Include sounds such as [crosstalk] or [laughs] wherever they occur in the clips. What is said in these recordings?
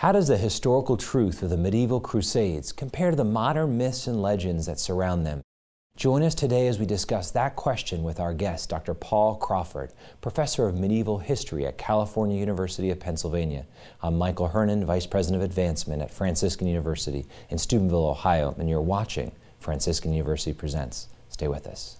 How does the historical truth of the medieval Crusades compare to the modern myths and legends that surround them? Join us today as we discuss that question with our guest, Dr. Paul Crawford, professor of medieval history at California University of Pennsylvania. I'm Michael Hernon, Vice President of Advancement at Franciscan University in Steubenville, Ohio, and you're watching Franciscan University Presents. Stay with us.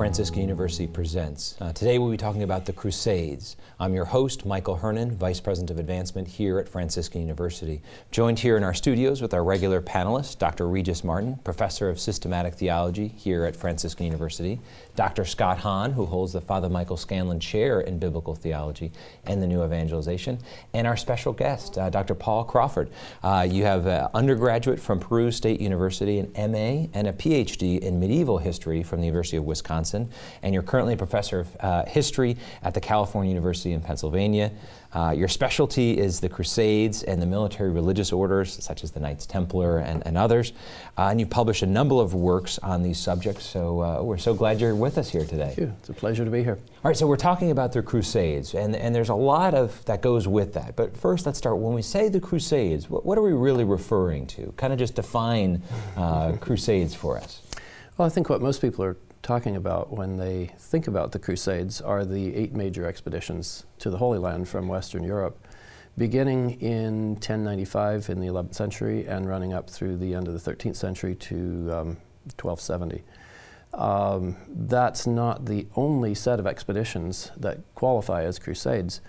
Franciscan University Presents. Uh, today we'll be talking about the Crusades. I'm your host, Michael Hernon, Vice President of Advancement here at Franciscan University. Joined here in our studios with our regular panelists, Dr. Regis Martin, Professor of Systematic Theology here at Franciscan University, Dr. Scott Hahn, who holds the Father Michael Scanlon Chair in Biblical Theology and the New Evangelization, and our special guest, uh, Dr. Paul Crawford. Uh, you have an undergraduate from Peru State University, an MA, and a PhD in Medieval History from the University of Wisconsin, and you're currently a professor of uh, history at the California University in Pennsylvania. Uh, your specialty is the Crusades and the military religious orders, such as the Knights Templar and, and others. Uh, and you've published a number of works on these subjects, so uh, we're so glad you're with us here today. Thank you. It's a pleasure to be here. All right, so we're talking about the Crusades, and, and there's a lot of that goes with that. But first, let's start. When we say the Crusades, what, what are we really referring to? Kind of just define uh, [laughs] Crusades for us. Well, I think what most people are talking about when they think about the Crusades are the eight major expeditions to the Holy Land from Western Europe, beginning in 1095 in the 11th century and running up through the end of the 13th century to um, 1270. Um, that's not the only set of expeditions that qualify as crusades.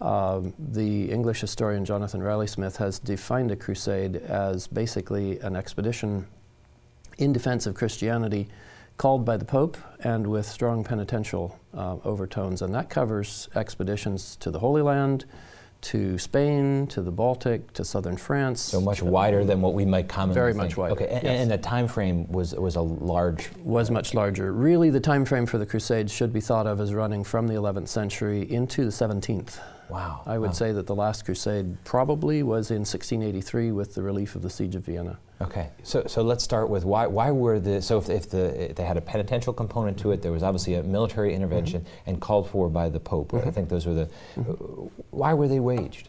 Um, the English historian Jonathan Riley Smith has defined a crusade as basically an expedition in defense of Christianity called by the Pope and with strong penitential uh, overtones. And that covers expeditions to the Holy Land, to Spain, to the Baltic, to southern France. So much wider than what we might commonly Very think. much wider. Okay, and, yes. and the time frame was was a large. Was much larger. Really, the time frame for the Crusades should be thought of as running from the 11th century into the 17th. Wow. I would wow. say that the last crusade probably was in 1683 with the relief of the siege of Vienna. Okay, so so let's start with why why were the so if, if the if they had a penitential component to it, there was obviously a military intervention Mm-hmm. and called for by the Pope. I think those were the. Mm-hmm. Why were they waged?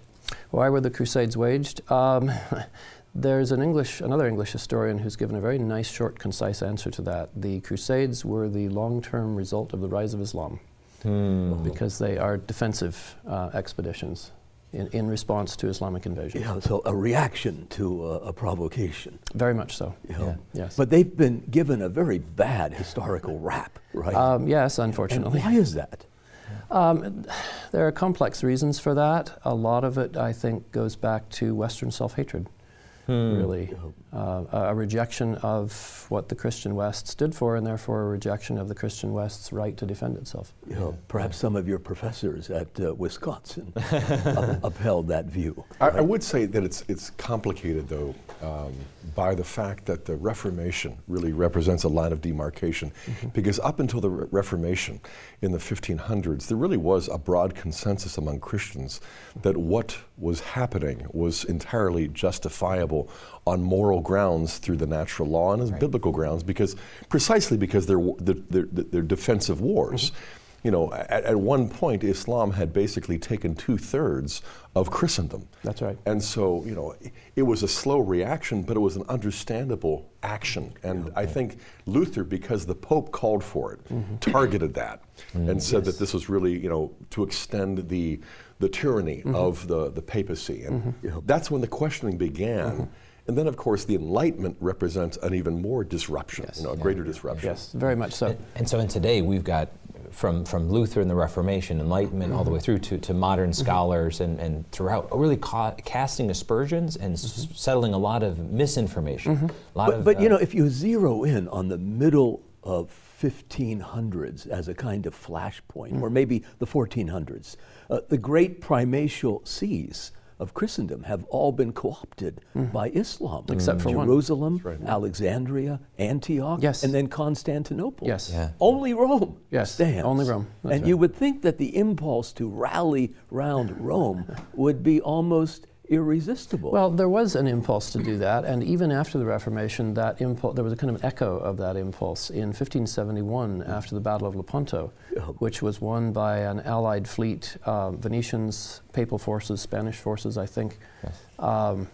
Why were the Crusades waged? Um, [laughs] there's an English, another English historian who's given a very nice, short, concise answer to that. The Crusades were the long-term result of the rise of Islam Hmm. because they are defensive uh, expeditions in, in response to Islamic invasion. Yeah, so a reaction to uh, a provocation. Very much so. you know. Yeah. Yes. But they've been given a very bad historical rap, right? Um, yes, and unfortunately. why is that? Um, there are complex reasons for that. A lot of it, I think, goes back to Western self hatred, Hmm. really. Uh, a rejection of what the Christian West stood for, and therefore a rejection of the Christian West's right to defend itself. You know, perhaps some of your professors at uh, Wisconsin [laughs] up- upheld that view. I, I would say that it's it's complicated though um, by the fact that the Reformation really represents a line of demarcation, because up until the Re- Reformation in the 1500s, there really was a broad consensus among Christians that what was happening was entirely justifiable on moral grounds through the natural law and as biblical grounds, because precisely because they're they're, they're, defensive wars. Mm-hmm. You know, at, at one point, Islam had basically taken two thirds of Christendom. That's right. And so, you know, it was a slow reaction, but it was an understandable action. And I think Luther, because the Pope called for it, mm-hmm. targeted that mm-hmm. and said that this was really, you know, to extend the, the tyranny of the, the papacy. And you know, that's when the questioning began. And then, of course, the Enlightenment represents an even more disruption, Yes. you know, a greater disruption. Yes, very much so. And, and so in today we've got from from Luther and the Reformation, Enlightenment, all the way through to, to modern scholars and, and throughout, really ca- casting aspersions and s- settling a lot of misinformation. A lot But, of, but you uh, know, if you zero in on the middle of 1500s as a kind of flashpoint, or maybe the 1400s, uh, the great primatial sees of Christendom have all been co-opted by Islam, Mm-hmm. Except for one. Jerusalem, Alexandria, Antioch, Yes. and then Constantinople. Yes. Yeah. Only Rome Yes, stands. only Rome. That's and right. you would think that the impulse to rally round [laughs] Rome would be almost irresistible. Well, there was an impulse to do that, and even after the Reformation, that impulse there was a kind of an echo of that impulse in 1571 after the Battle of Lepanto, which was won by an Allied fleet, uh, Venetians, Papal forces, Spanish forces, I think. Um,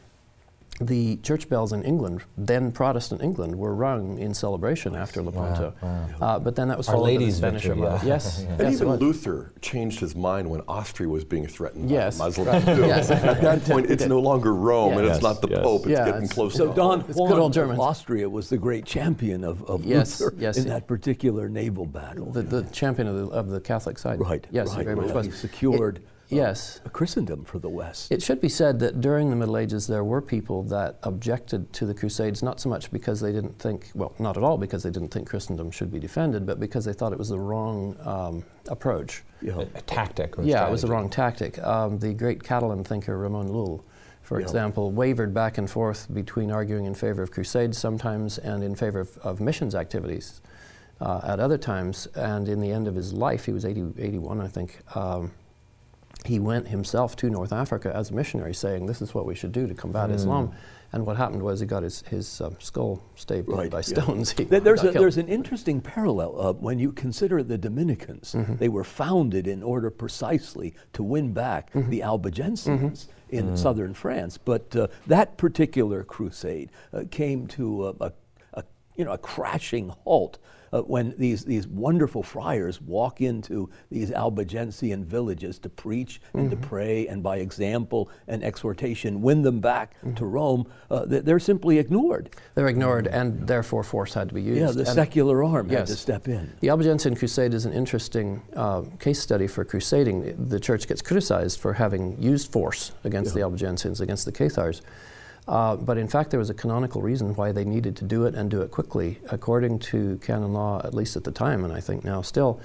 the church bells in England, then Protestant England, were rung in celebration after Lepanto. wow. Uh, but then that was Our followed by the Spanish victory, yeah. Yes, [laughs] Yeah. And yes, even. Luther changed his mind when Austria was being threatened Yes, by Muslims. right. Yes. At that point, it's no longer Rome, and Yes. it's not the Yes. Pope. It's Yeah, getting it's- close so to Don Juan good old of Germans. Austria was the great champion of, of Yes, Luther yes, in he- that particular naval battle. the, the champion of the, of the Catholic side. right. Yes, right, he very much was. He secured It- yes. a Christendom for the West. It should be said that during the Middle Ages, there were people that objected to the Crusades, not so much because they didn't think, well, not at all because they didn't think Christendom should be defended, but because they thought it was the wrong um, approach. Yeah. A, a tactic or yeah, it was the wrong tactic. Um, the great Catalan thinker Ramon Llull, for Yeah. example, wavered back and forth between arguing in favor of crusades sometimes and in favor of, of missions activities uh, at other times. And in the end of his life, he was 80, 81, I think. Um, he went himself to North Africa as a missionary, saying, "This is what we should do to combat Islam." And what happened was he got his, his um, skull staved Right, by stones. [laughs] He There's, a, there's an interesting parallel uh, when you consider the Dominicans. Mm-hmm. They were founded in order precisely to win back Mm-hmm. the Albigensians in Mm. southern France. But uh, that particular crusade uh, came to a, a, you know, a crashing halt uh, when these, these wonderful friars walk into these Albigensian villages to preach and Mm-hmm. to pray and by example and exhortation win them back Mm-hmm. to Rome. Uh, they- they're simply ignored. They're ignored, and therefore force had to be used. Yeah, the And- secular arm had to step in. The Albigensian Crusade is an interesting uh, case study for crusading. The church gets criticized for having used force against the Albigensians, against the Cathars. Uh, but in fact, there was a canonical reason why they needed to do it and do it quickly. According to canon law, at least at the time, and I think now still,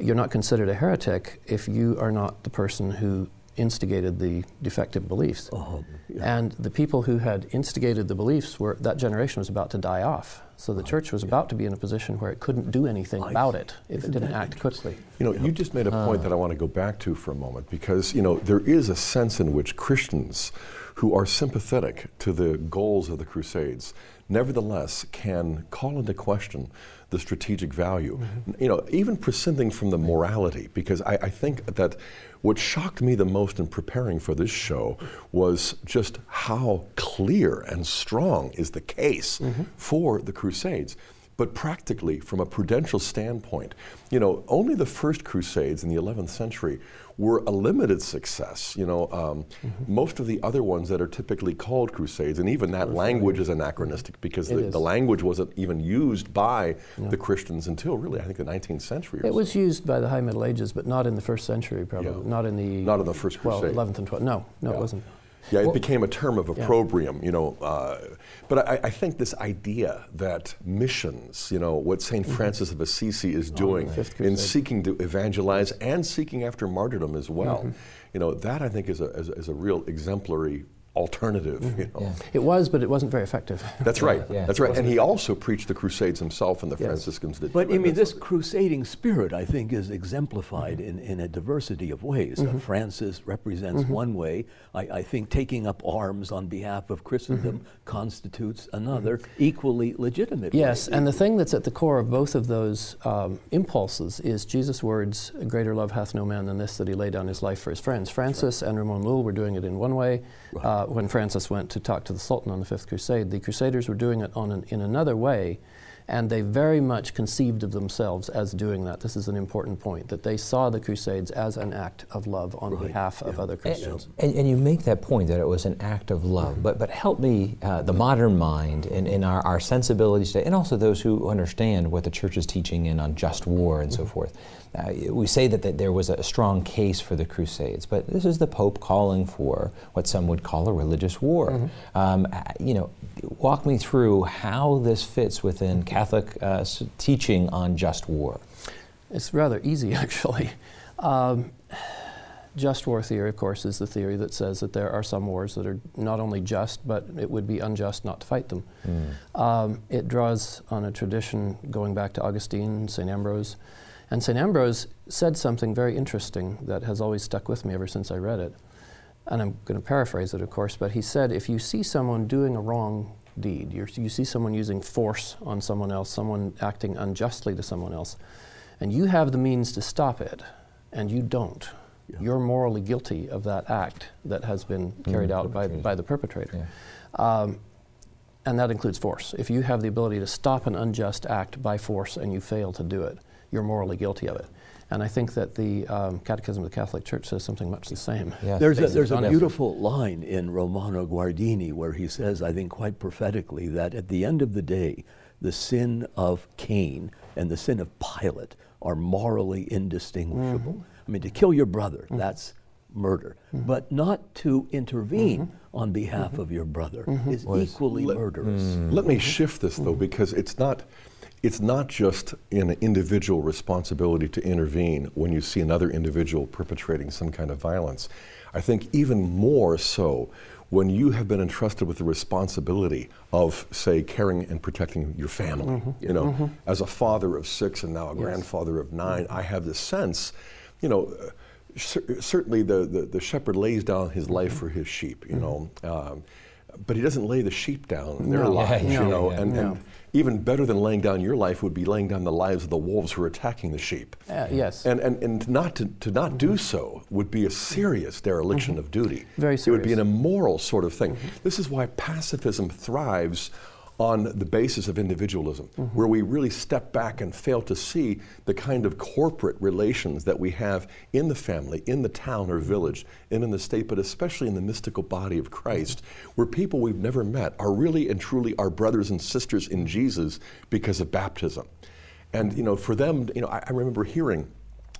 you're not considered a heretic if you are not the person who instigated the defective beliefs. Oh, yeah. And the people who had instigated the beliefs were that generation was about to die off. So the oh, church was about to be in a position where it couldn't do anything I about it if it didn't act quickly. You know, you just made a uh. point that I want to go back to for a moment because, you know, there is a sense in which Christians who are sympathetic to the goals of the Crusades nevertheless can call into question the strategic value. Mm-hmm. You know, even prescinding from the morality, because I, I think that what shocked me the most in preparing for this show was just how clear and strong is the case mm-hmm. for the Crusades. But practically, from a prudential standpoint, you know, only the first Crusades in the 11th century were a limited success. You know, um, most of the other ones that are typically called Crusades, and even that language is anachronistic because the, is. the language wasn't even used by the Christians until really, I think, the 19th century. Or It so. was used by the High Middle Ages, but not in the first century, probably. Yeah. Not in the Not in the First well, Crusade. 11th and 12th. No, no, Yeah. it wasn't. Yeah, it became a term of Yeah. opprobrium, you know. Uh, but I, I think this idea that missions, you know, what St. Francis of Assisi is doing Mm-hmm. In seeking to evangelize and seeking after martyrdom as well, Mm-hmm. you know, that I think is a, is, is a real exemplary alternative, Mm-hmm. you know. Yeah. It was, but it wasn't very effective. [laughs] That's right. Yeah. That's right. And he also preached the Crusades himself, and the Yes. Franciscans did. But too. I mean, this crusading spirit, I think, is exemplified in, in a diversity of ways. Uh, Francis represents one way. I, I think taking up arms on behalf of Christendom constitutes another equally legitimate Yes, way. and the thing that's at the core of both of those um, impulses is Jesus' words, greater love hath no man than this, that he lay down his life for his friends. Francis and Ramon Llull were doing it in one way. Uh, when Francis went to talk to the Sultan on the Fifth Crusade, the Crusaders were doing it on an, in another way, and they very much conceived of themselves as doing that. This is an important point, that they saw the Crusades as an act of love on behalf of other Christians. And, and you make that point that it was an act of love, but, but help me, uh, the modern mind, and, and our, our sensibilities today, and also those who understand what the church is teaching in on just war and so forth. Uh, we say that, that there was a strong case for the Crusades, but this is the Pope calling for what some would call a religious war. Um, uh, you know, walk me through how this fits within Catholic uh, teaching on just war. It's rather easy, [laughs] actually. Um, just war theory, of course, is the theory that says that there are some wars that are not only just, but it would be unjust not to fight them. Mm. Um, it draws on a tradition going back to Augustine, St. Ambrose. And St. Ambrose said something very interesting that has always stuck with me ever since I read it. And I'm going to paraphrase it, of course, but he said if you see someone doing a wrong deed, you see someone using force on someone else, someone acting unjustly to someone else, and you have the means to stop it, and you don't, yeah. you're morally guilty of that act that has been mm, carried mm, out by, by the perpetrator. Yeah. Um, and that includes force. If you have the ability to stop an unjust act by force and you fail to do it, you're morally guilty of it. And I think that the um, Catechism of the Catholic Church says something much the same. Yes. There's, a, there's a beautiful line in Romano Guardini where he says, I think quite prophetically, that at the end of the day, the sin of Cain and the sin of Pilate are morally indistinguishable. Mm-hmm. I mean, to kill your brother, mm-hmm. that's murder. Mm-hmm. But not to intervene mm-hmm. on behalf mm-hmm. of your brother mm-hmm. is equally let, murderous. Mm. Let me shift this, though, because it's not. It's not just an individual responsibility to intervene when you see another individual perpetrating some kind of violence. I think even more so when you have been entrusted with the responsibility of, say, caring and protecting your family. Mm-hmm. You know, mm-hmm. as a father of six and now a yes. grandfather of 9 I have this sense, you know. Certainly, the, the, the, shepherd lays down his life mm-hmm. for his sheep, you know, mm-hmm. um, but he doesn't lay the sheep down their no, lives, yeah, you know, yeah, and, and even better than laying down your life would be laying down the lives of the wolves who are attacking the sheep. Uh, yes. And, and, and not to, to not mm-hmm. do so would be a serious dereliction mm-hmm. of duty. Very serious. It would be an immoral sort of thing. Mm-hmm. This is why pacifism thrives on the basis of individualism, mm-hmm. where we really step back and fail to see the kind of corporate relations that we have in the family, in the town or village, and in the state, but especially in the mystical body of Christ, mm-hmm. where people we've never met are really and truly our brothers and sisters in Jesus because of baptism. And you know, for them, you know, I, I remember hearing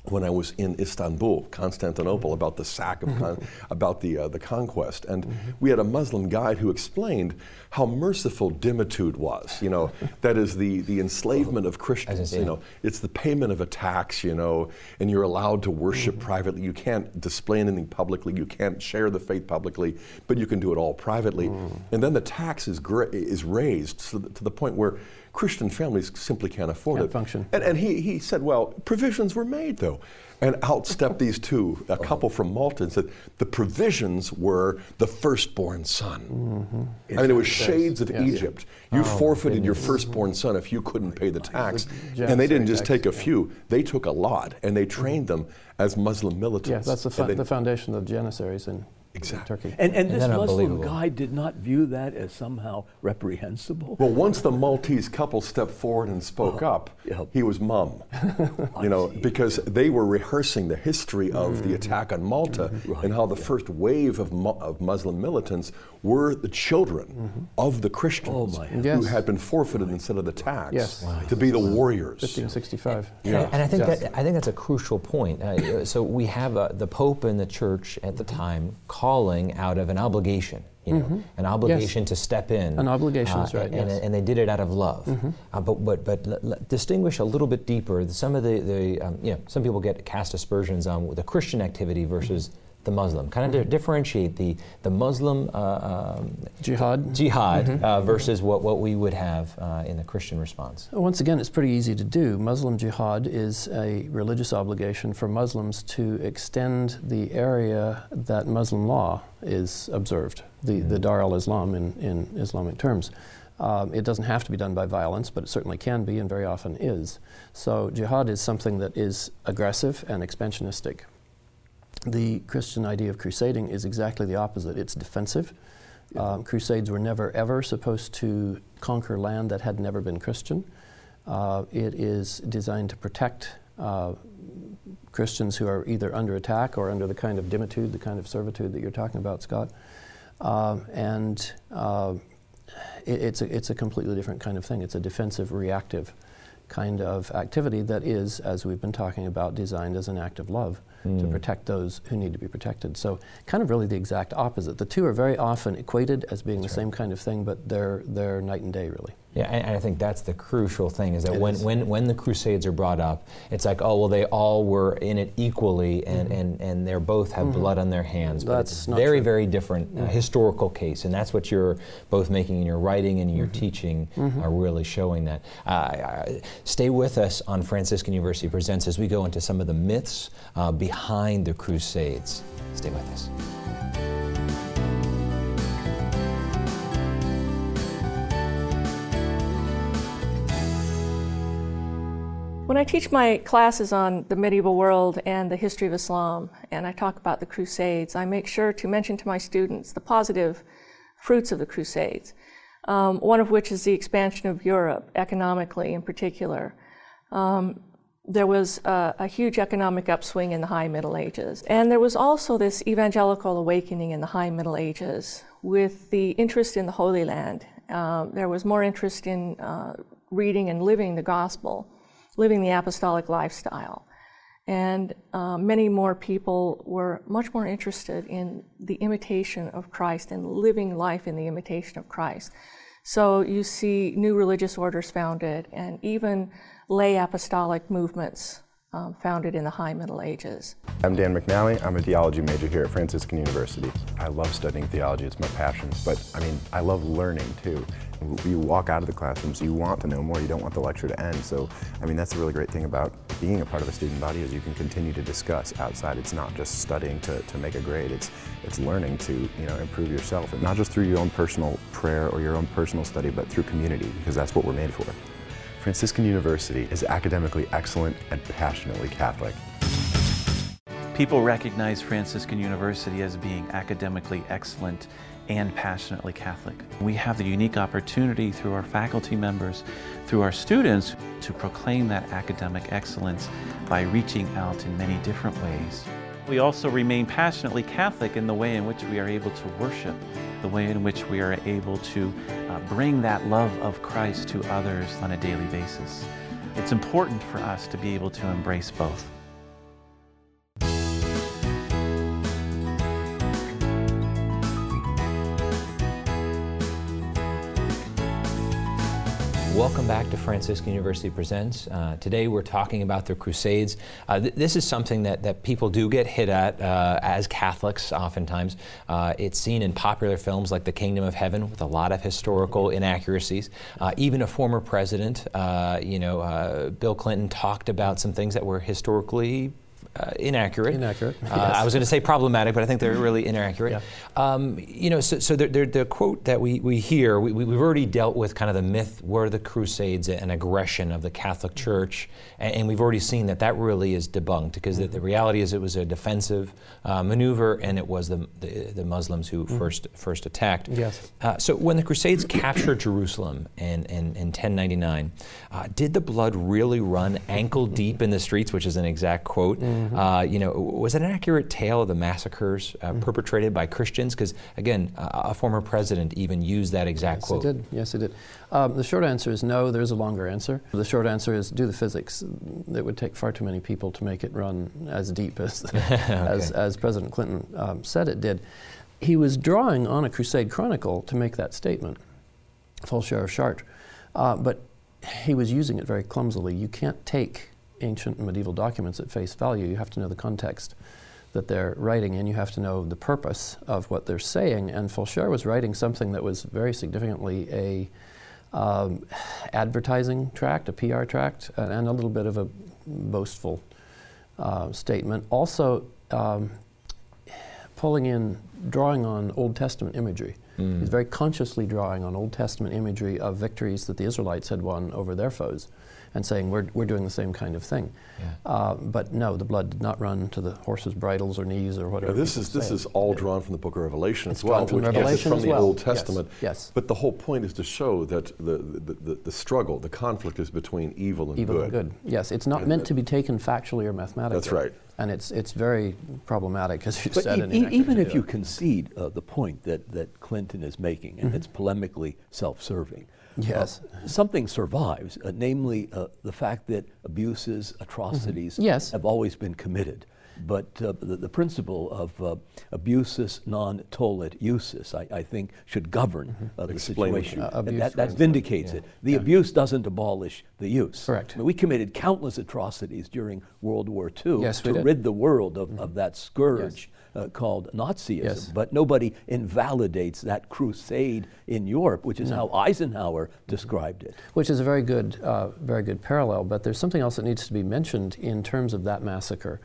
when I was in Istanbul, Constantinople, about the sack of, con- mm-hmm. about the uh, the conquest, and mm-hmm. we had a Muslim guide who explained how merciful dhimmitude was. You know, [laughs] that is the the enslavement of Christians. You know, it's the payment of a tax. You know, and you're allowed to worship mm-hmm. privately. You can't display anything publicly. You can't share the faith publicly, but you can do it all privately. Mm. And then the tax is gra- is raised to the point where Christian families simply can't afford can't it. Function. And, and he, he said, well, provisions were made though. And out stepped these two, a couple from Malta, and said the provisions were the firstborn son. Mm-hmm. I mean, it was shades of yes. Egypt. You oh, forfeited your firstborn son if you couldn't pay the tax. The and they didn't just take a few, they took a lot, and they trained mm-hmm. them as Muslim militants. Yeah, that's the, fo- the foundation of Janissaries in Exactly. Turkey. And, and, this Muslim guy did not view that as somehow reprehensible. Well, once the Maltese couple stepped forward and spoke oh, up, yep. he was mum. [laughs] you know, because they were rehearsing the history of mm-hmm. the attack on Malta mm-hmm. right. and how the yeah. first wave of, mu- of Muslim militants were the children mm-hmm. of the Christians oh yes. who had been forfeited instead of the tax yes. wow. to be the warriors. 1565. And, yeah. and I think yes. that I think that's a crucial point. Uh, so we have uh, the Pope and the Church at the time calling out of an obligation. You know, mm-hmm. an obligation yes. to step in. An obligation uh, is right. And, yes. and, they did it out of love. Mm-hmm. Uh, but but but l- l- distinguish a little bit deeper. Some of the the um, you know some people get cast aspersions on the Christian activity versus. Mm-hmm the Muslim. Kind of mm-hmm. differentiate the, the Muslim uh, um, jihad, jihad mm-hmm. uh, versus what, what we would have uh, in the Christian response. Once again, it's pretty easy to do. Muslim jihad is a religious obligation for Muslims to extend the area that Muslim law is observed, the, mm-hmm. the Dar al Islam in, in Islamic terms. Um, it doesn't have to be done by violence, but it certainly can be and very often is. So, jihad is something that is aggressive and expansionistic the Christian idea of crusading is exactly the opposite. It's defensive. Yeah. Um, crusades were never ever supposed to conquer land that had never been Christian. Uh, it is designed to protect uh, Christians who are either under attack or under the kind of dhimmitude, the kind of servitude that you're talking about, Scott. Uh, and uh, it, it's, a, it's a completely different kind of thing. It's a defensive, reactive kind of activity that is, as we've been talking about, designed as an act of love. mm. to protect those who need to be protected. So, kind of really the exact opposite. The two are very often equated as being that's the right. same kind of thing, but they're, they're night and day, really. Yeah, and I think that's the crucial thing is that when, is. when, when the Crusades are brought up, it's like, oh, well, they all were in it equally and, mm-hmm. and, and they both have mm-hmm. blood on their hands. But that's it's very, true. very different uh, historical case. And that's what you're both making in your writing and your mm-hmm. teaching mm-hmm. are really showing that. Uh, stay with us on Franciscan University Presents as we go into some of the myths uh, behind the Crusades. Stay with us. When I teach my classes on the medieval world and the history of Islam, and I talk about the Crusades, I make sure to mention to my students the positive fruits of the Crusades, um, one of which is the expansion of Europe economically in particular. Um, there was a, a, huge economic upswing in the High Middle Ages. And there was also this evangelical awakening in the High Middle Ages with the interest in the Holy Land. Um, there was more interest in uh, reading and living the gospel living the apostolic lifestyle. And uh, many more people were much more interested in the imitation of Christ and living life in the imitation of Christ. So you see new religious orders founded and even lay apostolic movements um, founded in the High Middle Ages. I'm Dan McNally. I'm a theology major here at Franciscan University. I love studying theology, it's my passion, but I mean, I love learning too. You walk out of the classrooms, you want to know more, you don't want the lecture to end. So, I mean, that's a really great thing about being a part of a student body is you can continue to discuss outside. It's not just studying to, to make a grade, it's, it's learning to you know, improve yourself, and not just through your own personal prayer or your own personal study, but through community, because that's what we're made for. Franciscan University is academically excellent and passionately Catholic. People recognize Franciscan University as being academically excellent and passionately Catholic. We have the unique opportunity through our faculty members, through our students, to proclaim that academic excellence by reaching out in many different ways. We also remain passionately Catholic in the way in which we are able to worship, the way in which we are able to uh, bring that love of Christ to others on a daily basis. It's important for us to be able to embrace both. Welcome back to Franciscan University Presents. Uh, today we're talking about the Crusades. Uh, th- this is something that, that people do get hit at uh, as Catholics oftentimes. Uh, it's seen in popular films like The Kingdom of Heaven with a lot of historical inaccuracies. Uh, even a former president, uh, you know, Bill Clinton talked about some things that were historically uh, inaccurate. Inaccurate. Uh, yes. I was going to say problematic, but I think they're really inaccurate. Yeah. Um, you know, so, so the quote that we, we hear, we, we've already dealt with kind of the myth were the Crusades an aggression of the Catholic Church, and, and we've already seen that that really is debunked because mm-hmm. the, the, reality is it was a defensive uh, maneuver, and it was the, the, the Muslims who mm-hmm. first first attacked. Yes. Uh, so when the Crusades captured Jerusalem in, in, in 1099, uh, did the blood really run ankle deep in the streets, which is an exact quote? Mm-hmm. Mm-hmm. Uh, you know, was it an accurate tale of the massacres uh, mm-hmm. perpetrated by Christians? Because again, a former president even used that exact yes, quote. Yes, it did. Yes, it did. Um, the short answer is no. There's a longer answer. The short answer is do the physics. It would take far too many people to make it run as deep as [laughs] okay. as, as, President Clinton um, said it did. He was drawing on a Crusade Chronicle to make that statement, Fulcher of Chartres, uh, but he was using it very clumsily. You can't take ancient and medieval documents at face value. You have to know the context that they're writing in. You have to know the purpose of what they're saying. And Fulcher was writing something that was very significantly a um, advertising tract, a PR tract, and a little bit of a boastful uh, statement. Also, um, pulling in, drawing on Old Testament imagery. Mm. He's very consciously drawing on Old Testament imagery of victories that the Israelites had won over their foes and saying we're, we're doing the same kind of thing. Yeah. Uh, but no, the blood did not run to the horse's bridles or knees or whatever. Yeah, this is this is all drawn from the Book of Revelation it's as well, from which Revelation is from the well. Old Testament. Yes. yes. But the whole point is to show that the, the, the, the struggle, the conflict is between evil and evil good. and good. Yes, it's not and meant to be taken factually or mathematically. That's right. And it's, it's very problematic, as you but said. E- even if you concede uh, the point that, that Clinton is making, and mm-hmm. it's polemically self serving, Yes. Uh, something survives, uh, namely uh, the fact that abuses, atrocities mm-hmm. yes. have always been committed. but uh, the, the principle of uh, abusus non tollit usus, I, I think, should govern Mm-hmm. uh, the Explain situation. Uh, And abuse, that, that instance. vindicates it. The abuse doesn't abolish the use. Correct. I mean, we committed countless atrocities during World War II Yes, to. Mm-hmm. rid the world of, of that scourge. Uh, called Nazism, Yes. but nobody invalidates that crusade in Europe, which is how Eisenhower described it. Which is a very good, uh, very good parallel. But there's something else that needs to be mentioned in terms of that massacre,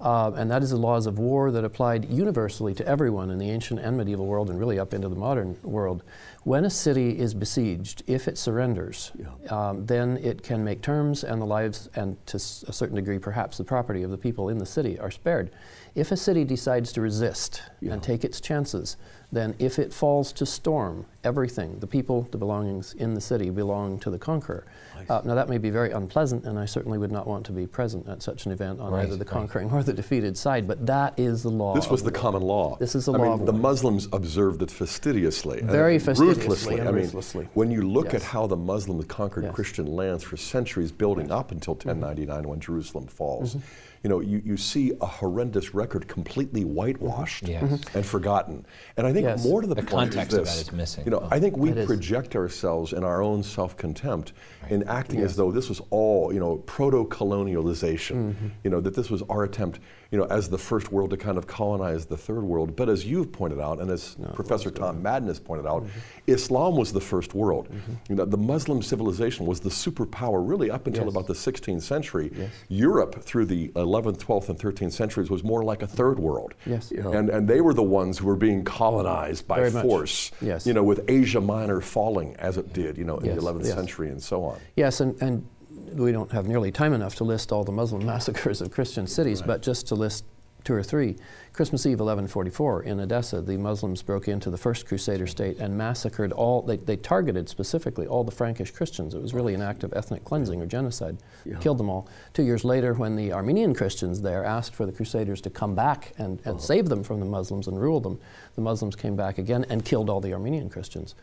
uh, and that is the laws of war that applied universally to everyone in the ancient and medieval world, and really up into the modern world. When a city is besieged, if it surrenders, um, then it can make terms, and the lives, and to s- a certain degree, perhaps the property of the people in the city are spared. If a city decides to resist and take its chances, then if it falls to storm, everything, the people, the belongings in the city belong to the conqueror. Uh, now, that may be very unpleasant, and I certainly would not want to be present at such an event on Right, either the right. conquering or the defeated side, but that is the law. This was the war. common law. This is the I law mean, the war. Muslims observed it fastidiously, and Very fastidiously ruthlessly. I mean, ruthlessly. when you look Yes. at how the Muslims conquered Yes. Christian lands for centuries, building up until Mm-hmm. 1099 when Jerusalem falls, you know, you, you see a horrendous record completely whitewashed Yes. and forgotten. And I think Yes. more to the, The point context is of that is missing. You know, I think we It is. project ourselves in our own self-contempt in acting as though this was all, you know, proto-colonialization. Mm-hmm. You know, that this was our attempt, you know, as the first world to kind of colonize the third world. But as you've pointed out, and as Professor Tom Madden has pointed out, Mm-hmm. Islam was the first world. You know, the Muslim civilization was the superpower really up until Yes. about the 16th century. Yes. Europe through the 11th, 12th, and 13th centuries was more like a third world. Yes. Yeah. And, and they were the ones who were being colonized by Very much. force. Yes. You know, with Asia Minor falling as it did, you know, in Yes, the 11th yes. century and so on. Yes, and, and we don't have nearly time enough to list all the Muslim [laughs] massacres of Christian cities, but just to list two or three. Christmas Eve 1144 in Edessa, the Muslims broke into the first Crusader state and massacred all, they, they targeted specifically all the Frankish Christians. It was really an act of ethnic cleansing or genocide. Killed them all. Two years later, when the Armenian Christians there asked for the Crusaders to come back and, and uh-huh. save them from the Muslims and rule them, the Muslims came back again and killed all the Armenian Christians.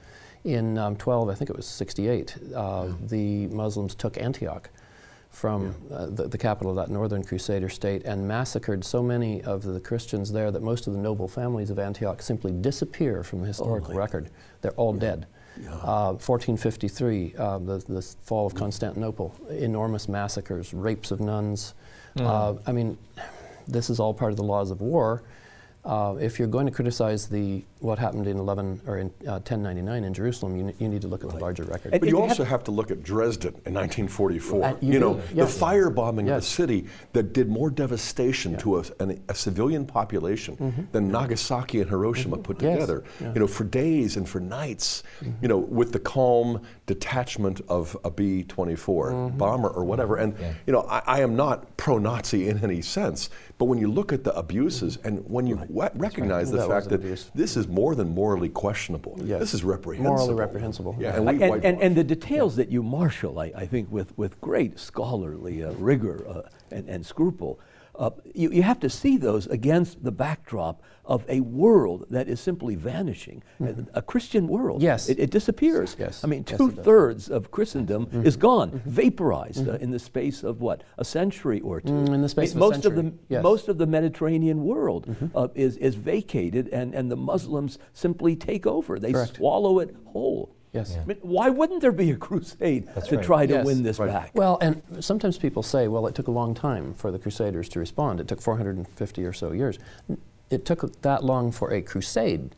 In um, 12, I think it was 68, uh, the Muslims took Antioch from uh, the, the capital of that northern Crusader state and massacred so many of the Christians there that most of the noble families of Antioch simply disappear from the historical record. They're all dead. Uh, 1453, uh, the, the fall of Constantinople, enormous massacres, rapes of nuns. Uh, I mean, this is all part of the laws of war. Uh, if you're going to criticize the what happened in 11 or in uh, 1099 in Jerusalem, you, ne- you need to look at the larger record. And- But you you also have- have to look at Dresden in 1944. Uh, you you know, yes. the firebombing of Yes. the city that did more devastation to a, an, a civilian population than Nagasaki and Hiroshima put Mm-hmm. Yes. together. Yeah. You know, for days and for nights. Mm-hmm. You know, with the calm detachment of a B-24 Mm-hmm. bomber or whatever. And you know, I, I am not pro-Nazi in any sense. But when you look at the abuses and when you wa- recognize the That fact that abuse. this is more than morally questionable, Yes. this is reprehensible. Morally reprehensible. Yeah, and and, and, and the details that you marshal, I, I think, with, with great scholarly uh, rigor uh, and, and scruple, uh, you, you have to see those against the backdrop of a world that is simply vanishing, a, a Christian world. Mm-hmm. Yes. It, it disappears. Yes. I mean, Yes, two. Mm-hmm. thirds of Christendom is gone, vaporized uh, in the space of what? A century or two. Mm, in the space of a most Of the, yes. Mm-hmm. Most of the Mediterranean world uh, is, is vacated, and, and the Muslims simply take over. They Correct. swallow it whole. Yes. I mean, why wouldn't there be a crusade to right. try to Yes. win this Right. back? Well, and sometimes people say, well, it took a long time for the Crusaders to respond. It took 450 or so years. It took that long for a crusade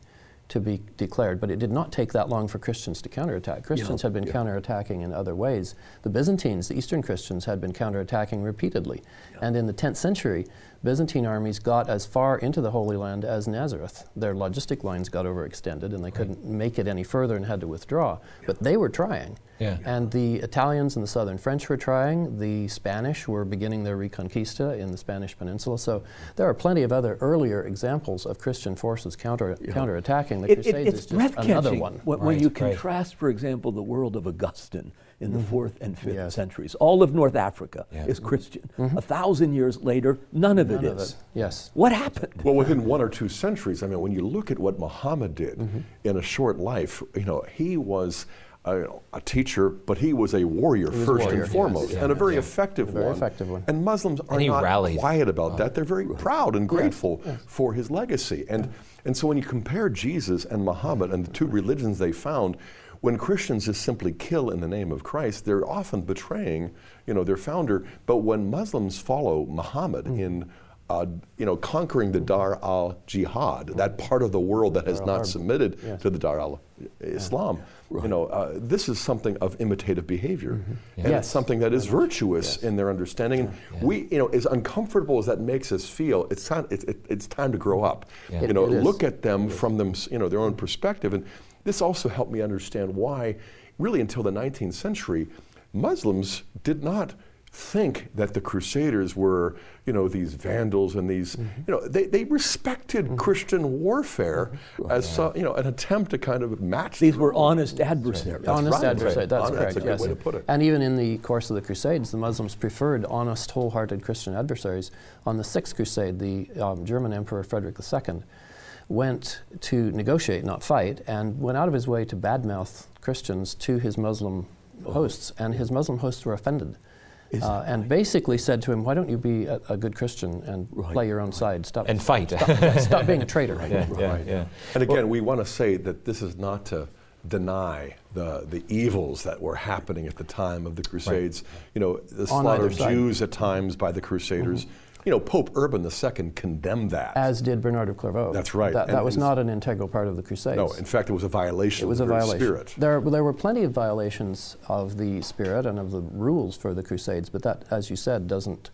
to be declared, but it did not take that long for Christians to counterattack. Christians had been counterattacking in other ways. The Byzantines, the Eastern Christians, had been counterattacking repeatedly. And in the 10th century, Byzantine armies got as far into the Holy Land as Nazareth. Their logistic lines got overextended and they couldn't make it any further and had to withdraw. But they were trying. Yeah. And the Italians and the southern French were trying. The Spanish were beginning their reconquista in the Spanish peninsula. So there are plenty of other earlier examples of Christian forces counter counterattacking. The It- it- Crusades it's is just another one. when, when Right, you right. contrast, for example, the world of Augustine in the fourth and fifth Mm-hmm. Yes. centuries. All of North Africa Yeah. is Christian. A thousand years later, none of Mm-hmm. None it of is. it. Yes. What happened? Well, within one or two centuries, I mean, when you look at what Muhammad did Mm-hmm. in a short life, you know, he was a, a teacher, but he was a warrior was first warrior, and foremost, yes. and a very Yeah. effective A very one. effective one. And Muslims are And not rallied. quiet about that. They're very proud and grateful for his legacy. And and so when you compare Jesus and Muhammad and the two religions they found, when Christians just simply kill in the name of Christ, they're often betraying, you know, their founder. But when Muslims follow Muhammad in uh, you know, conquering the Dar al Jihad, that part of the world that has not submitted to the Dar al Islam. You know, uh, this is something of imitative behavior, and it's something that is virtuous in their understanding. And we, you know, as uncomfortable as that makes us feel, it's time, it's, it, it's time to grow up. Yeah. You know, It- it is. look at them from them, you know, their own perspective. And this also helped me understand why, really, until the 19th century, Muslims did not think that the Crusaders were, you know, these vandals and these, Mm-hmm. you know, they, they respected Christian warfare as, uh, you know, an attempt to kind of match. These were honest adversaries. That's honest right. adversary, that's Hon- correct. That's a good yes. way to put it. And even in the course of the Crusades, the Muslims preferred honest, wholehearted Christian adversaries. On the Sixth Crusade, the um, German Emperor Frederick II went to negotiate, not fight, and went out of his way to badmouth Christians to his Muslim hosts, and his Muslim hosts were offended. Uh, and basically said to him, "Why don't you be a, a good Christian and Right, play your own side? Stop And fight. Stop, stop [laughs] being a traitor." Yeah, yeah, yeah. And again, we want to say that this is not to deny the, the evils that were happening at the time of the Crusades. You know, the On slaughter either of side. Jews at times by the Crusaders. You know, Pope Urban II condemned that. As did Bernard of Clairvaux. That's right. That, that was not an integral part of the Crusades. no, in fact, it was a violation It was a of the violation. spirit. There, there were plenty of violations of the spirit and of the rules for the Crusades, but that, as you said, doesn't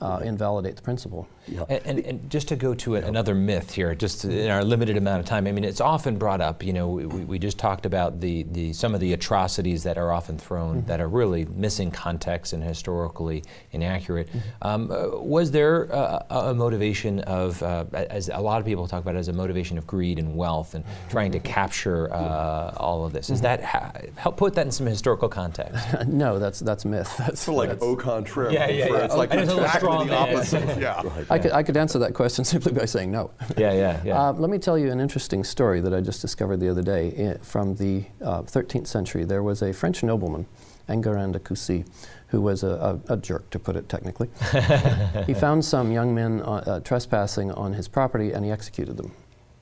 uh, invalidate the principle. Yeah. And, and, and just to go to a- another myth here, just in our limited amount of time, I mean, it's often brought up, you know, we, we we just talked about the, the, some of the atrocities that are often thrown that are really missing context and historically inaccurate. Um, uh, was there uh, a, a motivation of, uh, as a lot of people talk about it, as a motivation of greed and wealth and trying to capture uh, all of this? Is that, ha- help put that in some historical context? [laughs] no, that's, that's myth. That's, So like that's- au contraire. Yeah, yeah, yeah. It's like And it's a little the man. opposite. yeah. I, could, I could answer that question [laughs] simply by saying no. yeah, yeah, yeah. [laughs] Uh, let me tell you an interesting story that I just discovered the other day I- from the uh, 13th century. There was a French nobleman, Enguerrand de Coucy, who was a, a, a jerk, to put it technically. [laughs] he found some young men uh, uh, trespassing on his property and he executed them.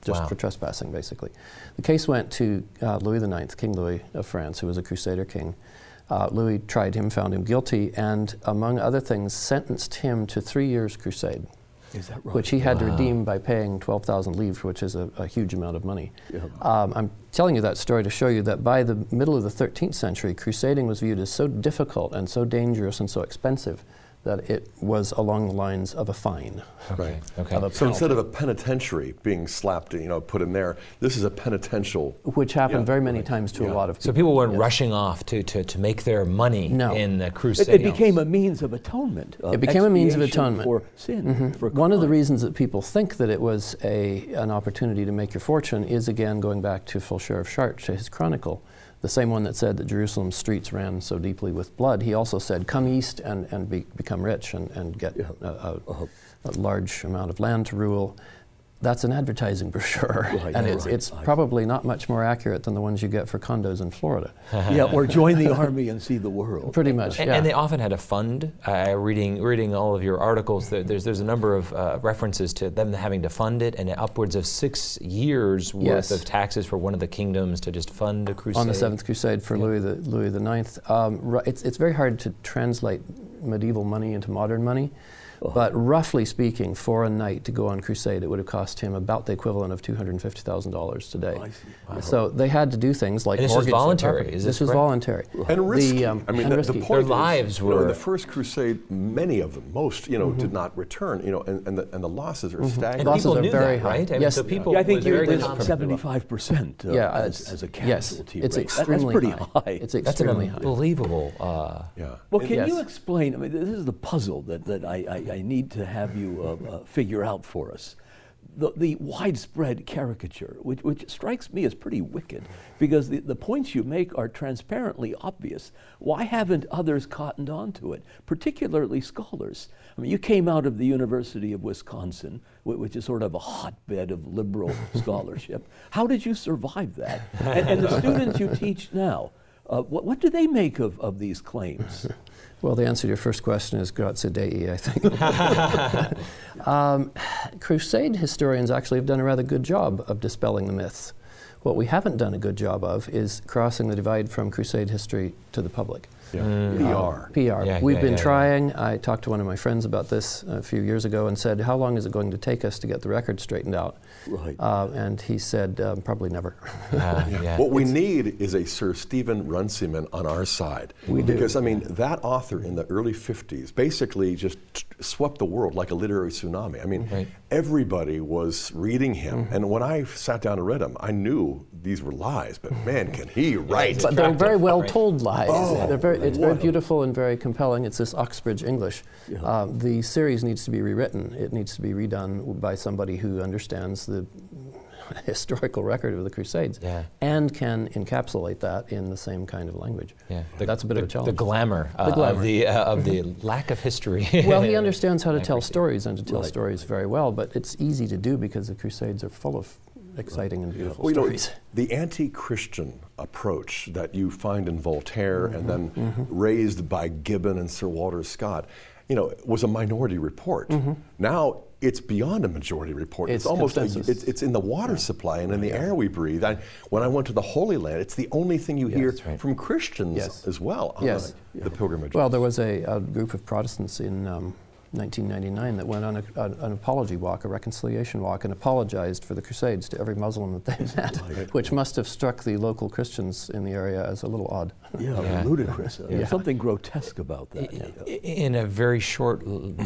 Just Wow. for trespassing, basically. The case went to uh, Louis IX, King Louis of France, who was a Crusader king. Uh, Louis tried him, found him guilty, and among other things, sentenced him to three years' crusade right? which he had to redeem by paying 12,000 livres, which is a, a huge amount of money. Yeah. Um, I'm telling you that story to show you that by the middle of the 13th century, crusading was viewed as so difficult and so dangerous and so expensive that it was along the lines of a fine. okay, okay. So instead of a penitentiary being slapped, you know, put in there, this is a penitential. Which happened Yeah, very many right. times to Yeah. a lot of people. So people weren't Yes. rushing off to, to, to make their money No. in the It, crusade. Uh, it became a means of atonement. of It became a means of atonement. for sin. Mm-hmm. For One of the reasons that people think that it was a, an opportunity to make your fortune is again going back to Fulcher of Chartres, to his chronicle, the same one that said that Jerusalem's streets ran so deeply with blood. He also said, "Come east and, and be, become rich and, and get Yeah. a, a, Uh-huh. a large amount of land to rule." That's an advertising brochure, Right, and it's, right. it's probably not much more accurate than the ones you get for condos in Florida. [laughs] yeah, or join the army and see the world. Pretty much, And, yeah. and they often had a fund. Uh, reading reading all of your articles, there, there's there's a number of uh, references to them having to fund it, and upwards of six years worth Yes. of taxes for one of the kingdoms to just fund a crusade. on the Seventh Crusade for Louis the Louis the Ninth. Um, it's it's very hard to translate medieval money into modern money, but roughly speaking, for a knight to go on crusade, it would have cost him about the equivalent of two hundred and fifty thousand dollars today. I see. So they had to do things like And this was voluntary, is this this was correct? voluntary And risky. The, um, I mean, and the, risky. the point Their is, lives you know, in the first crusade, many of them, most, you know, Mm-hmm. did not return. You know, and, and, the, and the losses are And staggering. Losses people are knew very that, high. right? I mean, Yes. so people Yeah, I think was you're very there's confident. seventy-five percent Yeah, as, it's- as a yes, casualty it's rate. Extremely That's pretty high. high. It's That's an extremely high. unbelievable. Uh, yeah. Well, can you explain? I mean, this is the puzzle that, that I, I, need to have you uh, uh, figure out for us. The, the widespread caricature, which, which strikes me as pretty wicked, because the, the points you make are transparently obvious. Why haven't others cottoned on to it, particularly scholars? I mean, you came out of the University of Wisconsin, which is sort of a hotbed of liberal [laughs] scholarship. How did you survive that? And, and the [laughs] students you teach now, Uh, what, what do they make of, of these claims? [laughs] Well, the answer to your first question is grazie Dei, I think. [laughs] [laughs] um, crusade historians actually have done a rather good job of dispelling the myths. What we haven't done a good job of is crossing the divide from crusade history to the public. Yeah. PR. PR. Yeah, We've yeah, been yeah, yeah. trying. I talked to one of my friends about this a few years ago and said, How long is it going to take us to get the record straightened out? Right. Uh, and he said, um, Probably never. Uh, [laughs] yeah. What we need is a Sir Stephen Runciman on our side. We do. Because, I mean, that author in the early 50s basically just t- swept the world like a literary tsunami. I mean, Right. Everybody was reading him. And when I sat down and read him, I knew these were lies, but man, can he [laughs] write. But they're very well right. told lies. Oh, they're very, it's very beautiful and very compelling. It's this Oxbridge English. Yeah. Uh, the series needs to be rewritten. It needs to be redone by somebody who understands the [laughs] historical record of the Crusades Yeah. and can encapsulate that in the same kind of language. Yeah, That's a bit the, of a challenge. The glamour, uh, glamour. of the uh, of the [laughs] lack of history. well, he understands how to [laughs] tell stories and to tell Right. stories very well, but it's easy to do because the Crusades are full of exciting and beautiful Well, you know, stories. the anti-Christian approach that you find in Voltaire and then Mm-hmm. raised by Gibbon and Sir Walter Scott, you know, was a minority report. Now it's beyond a majority report. Mm-hmm. It's almost a, it's, it's in the water supply and in the air we breathe. I, when I went to the Holy Land, it's the only thing you hear right. from Christians Yes. as well on Yes. the, the pilgrimage. Well, there was a, a group of Protestants in um, 1999 that went on a, a- an apology walk, a reconciliation walk, and apologized for the Crusades to every Muslim that they [laughs] met, which must have struck the local Christians in the area as a little odd. [laughs] Yeah, Yeah. ludicrous. Yeah. Something grotesque about that. I- In a very short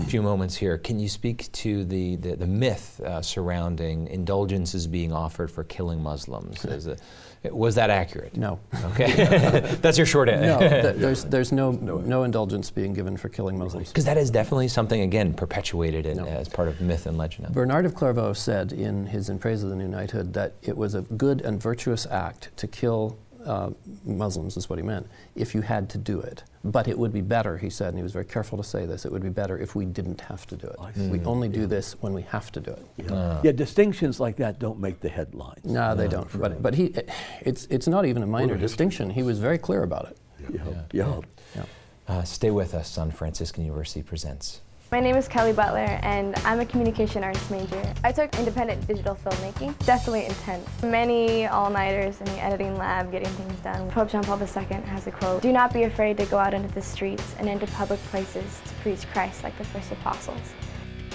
few moments here, can you speak to the, the, the myth uh, surrounding indulgences being offered for killing Muslims? Was that accurate? No. Okay, [laughs] that's your short No, answer. th- there's, [laughs] there's no, no indulgence being given for killing Muslims. Because that is definitely something, again, perpetuated in, No. as part of myth and legend. Bernard of Clairvaux said in his In Praise of the New Knighthood that it was a good and virtuous act to kill uh, Muslims, is what he meant, if you had to do it. But it would be better, he said, and he was very careful to say this, it would be better if we didn't have to do it. I We only do this when we have to do it. Yeah. yeah, distinctions like that don't make the headlines. No, they don't. But, but he, it's, it's not even a minor distinction. He was very clear about it. Yeah. yeah. Yeah. Uh, stay with us on Franciscan University Presents. My name is Kelly Butler, and I'm a communication arts major. I took independent digital filmmaking. Definitely intense. Many all-nighters in the editing lab getting things done. Pope John Paul II has a quote, Do not be afraid to go out into the streets and into public places to preach Christ like the first apostles.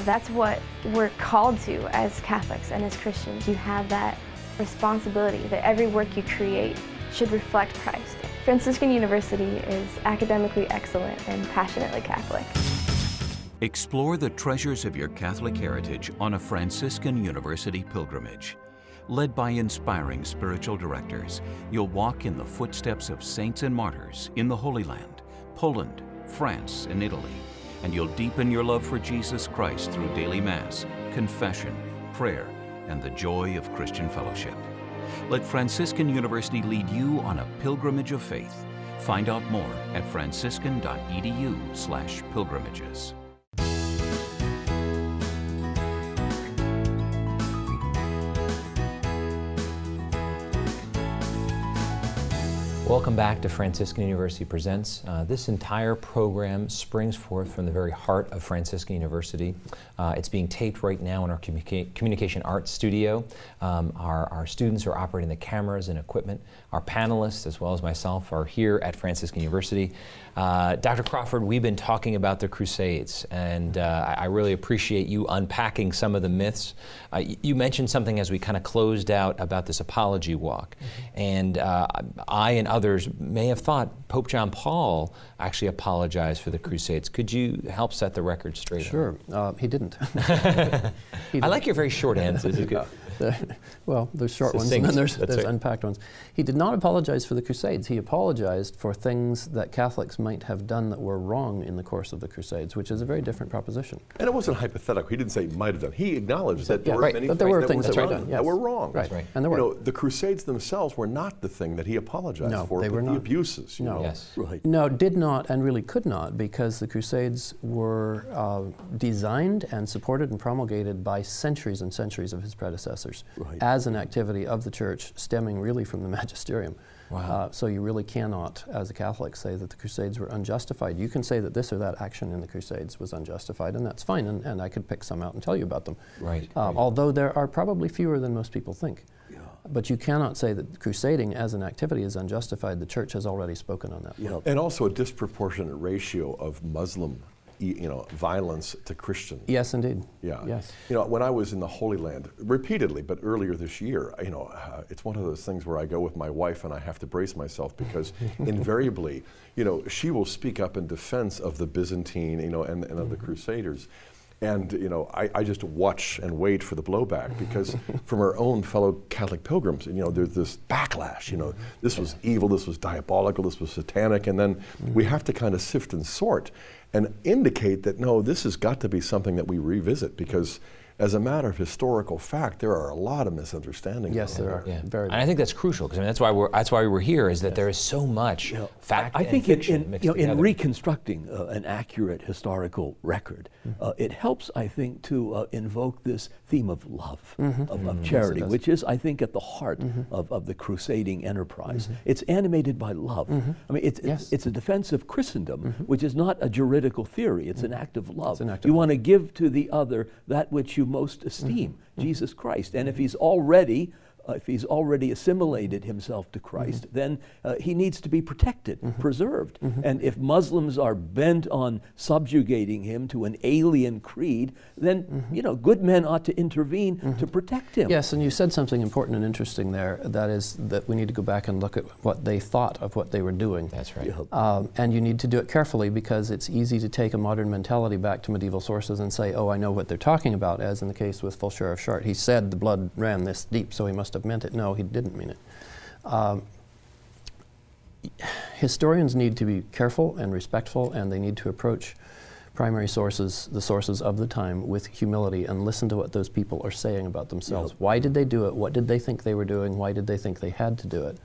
That's what we're called to as Catholics and as Christians. You have that responsibility that every work you create should reflect Christ. Franciscan University is academically excellent and passionately Catholic. Explore the treasures of your Catholic heritage on a Franciscan University pilgrimage. Led by inspiring spiritual directors, you'll walk in the footsteps of saints and martyrs in the Holy Land, Poland, France, and Italy, and you'll deepen your love for Jesus Christ through daily Mass, confession, prayer, and the joy of Christian fellowship. Let Franciscan University lead you on a pilgrimage of faith. Find out more at franciscan.edu/pilgrimages. Welcome back to Franciscan University Presents. Uh, this entire program springs forth from the very heart of Franciscan University. Uh, it's being taped right now in our communica- communication arts studio. Um, our, our students are operating the cameras and equipment. Our panelists, as well as myself, are here at Franciscan University. Uh, Dr. Crawford, we've been talking about the Crusades, and uh, I I really appreciate you unpacking some of the myths. Uh, y- you mentioned something as we kind of closed out about this apology walk, and uh, I and others may have thought Pope John Paul actually apologized for the Crusades. Could you help set the record straight? Sure. Uh, he didn't. [laughs] [laughs] I like your very short answers. [laughs] It's good. The- well, there's short ones and then there's, there's right. unpacked ones. He did not apologize for the Crusades. He apologized for things that Catholics might have done that were wrong in the course of the Crusades, which is a very different proposition. And it wasn't hypothetical. He didn't say might have done. He acknowledged that there Yeah, were many But there were that things were that were wrong, done, that were wrong. Right. right. And there were. you know, the Crusades themselves were not the thing that he apologized No, for, they but were the abuses. you No. know. Yes. Right. No, did not and really could not because the Crusades were uh, designed and supported and promulgated by centuries and centuries of his predecessors Right. as an activity of the church stemming really from the [laughs] magisterium. Uh, so you really cannot, as a Catholic, say that the Crusades were unjustified. You can say that this or that action in the Crusades was unjustified, and that's fine, and, and I could pick some out and tell you about them. Right, Uh, right. Although there are probably fewer than most people think. Yeah. But you cannot say that crusading as an activity is unjustified. The Church has already spoken on that. Yeah. And also a disproportionate ratio of Muslim, y- you know, violence to Christian. Yes, indeed. Yeah. Yes. You know, when I was in the Holy Land, repeatedly, but earlier this year, you know, uh, it's one of those things where I go with my wife and I have to brace myself because [laughs] invariably, you know, she will speak up in defense of the Byzantine, you know, and, and of the Crusaders. And, you know, I, I just watch and wait for the blowback because [laughs] from our own fellow Catholic pilgrims, you know, there's this backlash, you know, this was evil, this was diabolical, this was satanic, and then we have to kind of sift and sort and indicate that no, this has got to be something that we revisit because, as a matter of historical fact, there are a lot of misunderstandings. Yes, out there are. Yeah, Very and I think that's crucial because I mean that's why we're that's why we're here is that there is so much You know, fact I, I and think in, fiction in, mixed you know, in reconstructing uh, an accurate historical record, Mm-hmm. uh, it helps, I think, to uh, invoke this theme of love, Mm-hmm. of, of charity, does. which is, I think, at the heart of, of the crusading enterprise. It's animated by love. I mean, it's, Mm-hmm. Yes. Mm-hmm. it's, it's a defense of Christendom, which is not a juridical theory. It's an act of love. an act you want to give to the other that which you most esteem, Mm-hmm. Jesus Christ. And if he's already uh, if he's already assimilated himself to Christ, Mm-hmm. then uh, he needs to be protected, preserved. And if Muslims are bent on subjugating him to an alien creed, then Mm-hmm. you know good men ought to intervene to protect him. Yes, and you said something important and interesting there. That is that we need to go back and look at what they thought of what they were doing. That's right. Yeah. Um, and you need to do it carefully because it's easy to take a modern mentality back to medieval sources and say, oh, I know what they're talking about, as in the case with Fulcher of Chartres. He said the blood ran this deep, so he must have meant it. No, he didn't mean it. Um, historians need to be careful and respectful, and they need to approach primary sources, the sources of the time, with humility and listen to what those people are saying about themselves. Yep. Why did they do it? What did they think they were doing? Why did they think they had to do it?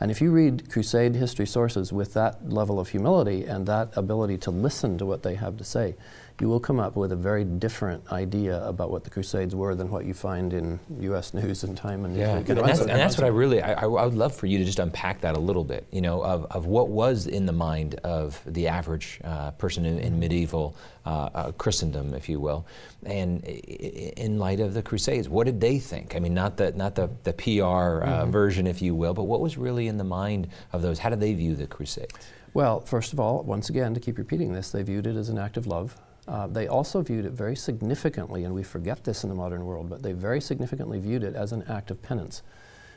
And if you read Crusade history sources with that level of humility and that ability to listen to what they have to say, you will come up with a very different idea about what the Crusades were than what you find in U.S. [laughs] news and Time and Yeah, Newsweek. and that's, and that's what I really, I, I would love for you to just unpack that a little bit, you know, of, of what was in the mind of the average uh, person in, in medieval uh, uh, Christendom, if you will, and i- i- in light of the Crusades. What did they think? I mean, not the, not the, the PR uh, version, if you will, but what was really in the mind of those? How did they view the Crusades? Well, first of all, once again, to keep repeating this, they viewed it as an act of love. Uh, they also viewed it very significantly, and we forget this in the modern world, but they very significantly viewed it as an act of penance.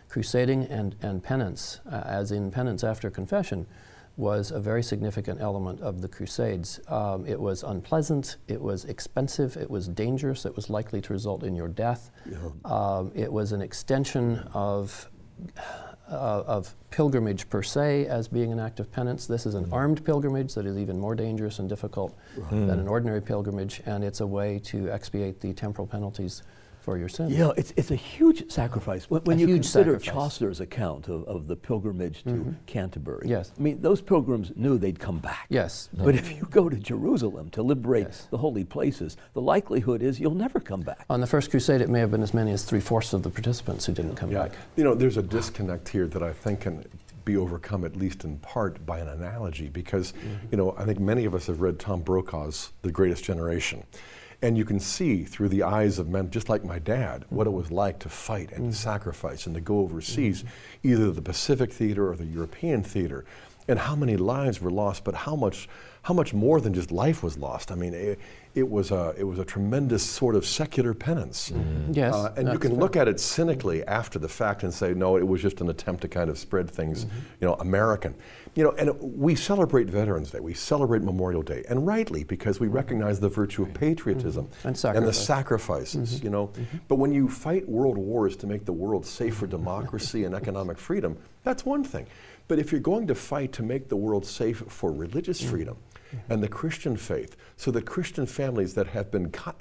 Crusading and, and penance, uh, as in penance after confession, was a very significant element of the Crusades. Um, it was unpleasant, it was expensive, it was dangerous, it was likely to result in your death. Um, it was an extension of uh, of pilgrimage per se as being an act of penance. This is an armed pilgrimage that is even more dangerous and difficult than an ordinary pilgrimage, and it's a way to expiate the temporal penalties for your sins. Yeah, it's, it's a huge sacrifice. When, when A you huge consider sacrifice. Chaucer's account of, of the pilgrimage to mm-hmm. Canterbury, Yes. I mean, those pilgrims knew they'd come back. Yes. But if you go to Jerusalem to liberate Yes. the holy places, the likelihood is you'll never come back. On the First Crusade, it may have been as many as three fourths of the participants who didn't come back. You know, there's a disconnect here that I think can be overcome at least in part by an analogy because, mm-hmm. you know, I think many of us have read Tom Brokaw's The Greatest Generation. And you can see through the eyes of men, just like my dad, what it was like to fight and to sacrifice and to go overseas, mm-hmm. either the Pacific theater or the European theater, and how many lives were lost, but how much, how much more than just life was lost. I mean, it, it was a, it was a tremendous sort of secular penance. Mm-hmm. Mm-hmm. Yes, Uh, and you can fair. look at it cynically after the fact and say, no, it was just an attempt to kind of spread things, mm-hmm. you know, American. You know, and we celebrate Veterans Day, we celebrate Memorial Day, and rightly because we recognize the virtue of patriotism And the sacrifice. sacrifices, you know. But when you fight world wars to make the world safe for [laughs] democracy and economic freedom, that's one thing. But if you're going to fight to make the world safe for religious mm. freedom and the Christian faith, so that Christian families that have been co-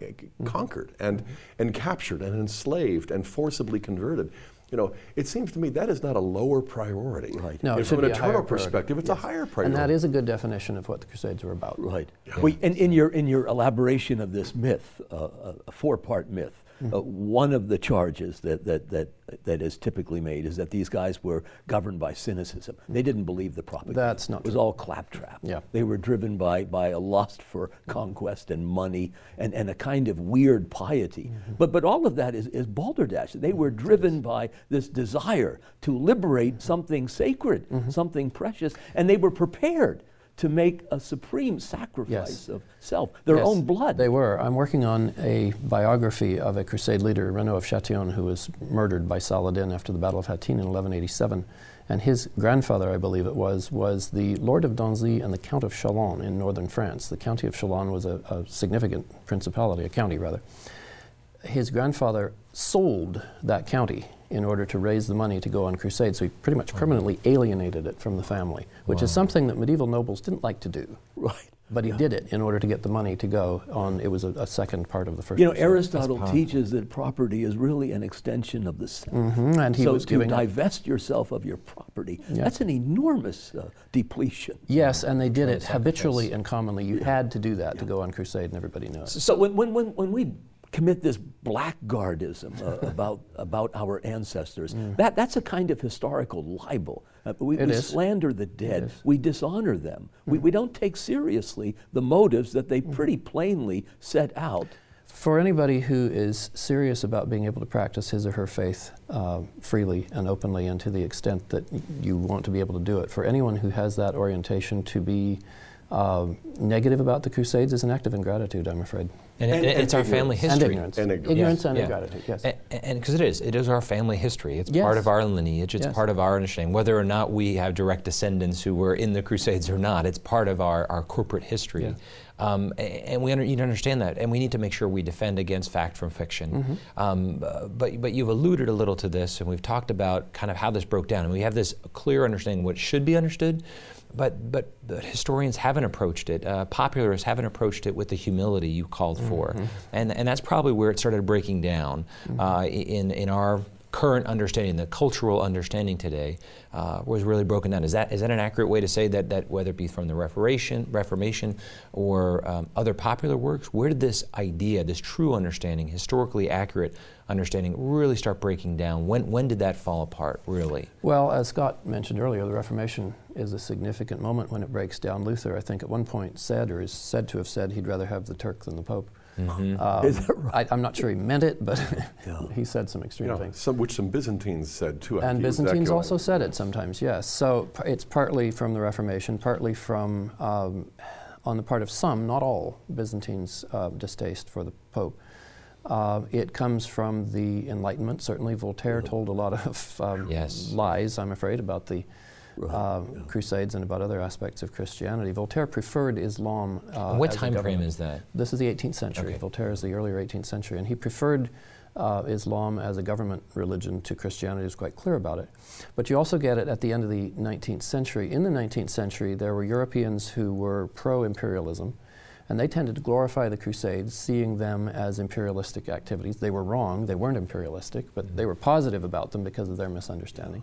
conquered and, and captured and enslaved and forcibly converted, you know, it seems to me that is not a lower priority. Right. No, it from an be a higher eternal perspective, it's a higher priority. And that is a good definition of what the Crusades were about. Right. Well, and in your in your elaboration of this myth, uh, a- a four-part myth, Uh, one of the charges that, that, that, that is typically made is that these guys were governed by cynicism. They didn't believe the propaganda. That's not It was true. all claptrap. Yeah. They were driven by, by a lust for conquest and money and, and a kind of weird piety. Mm-hmm. But, but all of that is, is balderdash. They were driven by this desire to liberate something sacred, Mm-hmm. something precious, and they were prepared to make a supreme sacrifice Yes. of self, their Yes, own blood. They were. I'm working on a biography of a crusade leader, Renaud of Chatillon, who was murdered by Saladin after the Battle of Hattin in 1187. And his grandfather, I believe it was, was the Lord of Donzy and the Count of Chalon in northern France. The county of Chalon was a, a significant principality, a county rather. His grandfather sold that county in order to raise the money to go on crusade, so he pretty much permanently alienated it from the family, which is something that medieval nobles didn't like to do. right. But he did it in order to get the money to go on. It was a, a second part of the first. You know, crusade. Aristotle teaches that property is really an extension of the self. Mhm, and he so was to giving- divest yourself of your property, Yeah. that's an enormous uh, depletion. Yes, and they did it habitually and commonly. You had to do that to go on crusade, and everybody knew it. So when, when, when, when we commit this blackguardism uh, [laughs] about, about our ancestors, that, that's a kind of historical libel. Uh, we Mm. We slander the dead. Mm. we dishonor them. We, we don't take seriously the motives that they pretty plainly set out. For anybody who is serious about being able to practice his or her faith uh, freely and openly, and to the extent that you want to be able to do it, for anyone who has that orientation to be uh, negative about the Crusades is an act of ingratitude, I'm afraid. And, And- it- it's and our family ignorance. history. And ignorance. And ignorance. ignorance and Yeah. ingratitude, yes. And because it is, it is our family history. It's Yes. part of our lineage. It's Yes. part of our understanding. Whether or not we have direct descendants who were in the Crusades or not, it's part of our, our corporate history. Yeah. Um, and we under, need to understand that, and we need to make sure we defend against fact from fiction. Mm-hmm. Um, but but you've alluded a little to this, and we've talked about kind of how this broke down, and we have this clear understanding of what should be understood. But, but but historians haven't approached it. Uh, popularists haven't approached it with the humility you called for, and and that's probably where it started breaking down uh, in in our current understanding, the cultural understanding today, uh, was really broken down. Is that is that an accurate way to say that that whether it be from the Reformation, Reformation, or um, other popular works, where did this idea, this true understanding, historically accurate understanding, really start breaking down? When when did that fall apart? Really? Well, as Scott mentioned earlier, the Reformation is a significant moment when it breaks down. Luther, I think, at one point said, or is said to have said, he'd rather have the Turk than the Pope. Um, Is that right? I, I'm not sure he meant it, but [laughs] Yeah. he said some extreme You know, things. some, which some Byzantines said too. I And think he was Byzantines also said it sometimes, yes. So p- it's partly from the Reformation, partly from, um, on the part of some, not all, Byzantines' uh, distaste for the Pope. Uh, it comes from the Enlightenment. Certainly, Voltaire told a lot of um, Yes. lies, I'm afraid, about the uh, Crusades and about other aspects of Christianity. Voltaire preferred Islam. Uh, what as a time frame is that? This is the 18th century. Okay. Voltaire is the earlier 18th century, and he preferred uh, Islam as a government religion to Christianity. He was quite clear about it. But you also get it at the end of the 19th century. In the 19th century, there were Europeans who were pro-imperialism, and they tended to glorify the Crusades, seeing them as imperialistic activities. They were wrong; they weren't imperialistic, but they were positive about them because of their misunderstanding.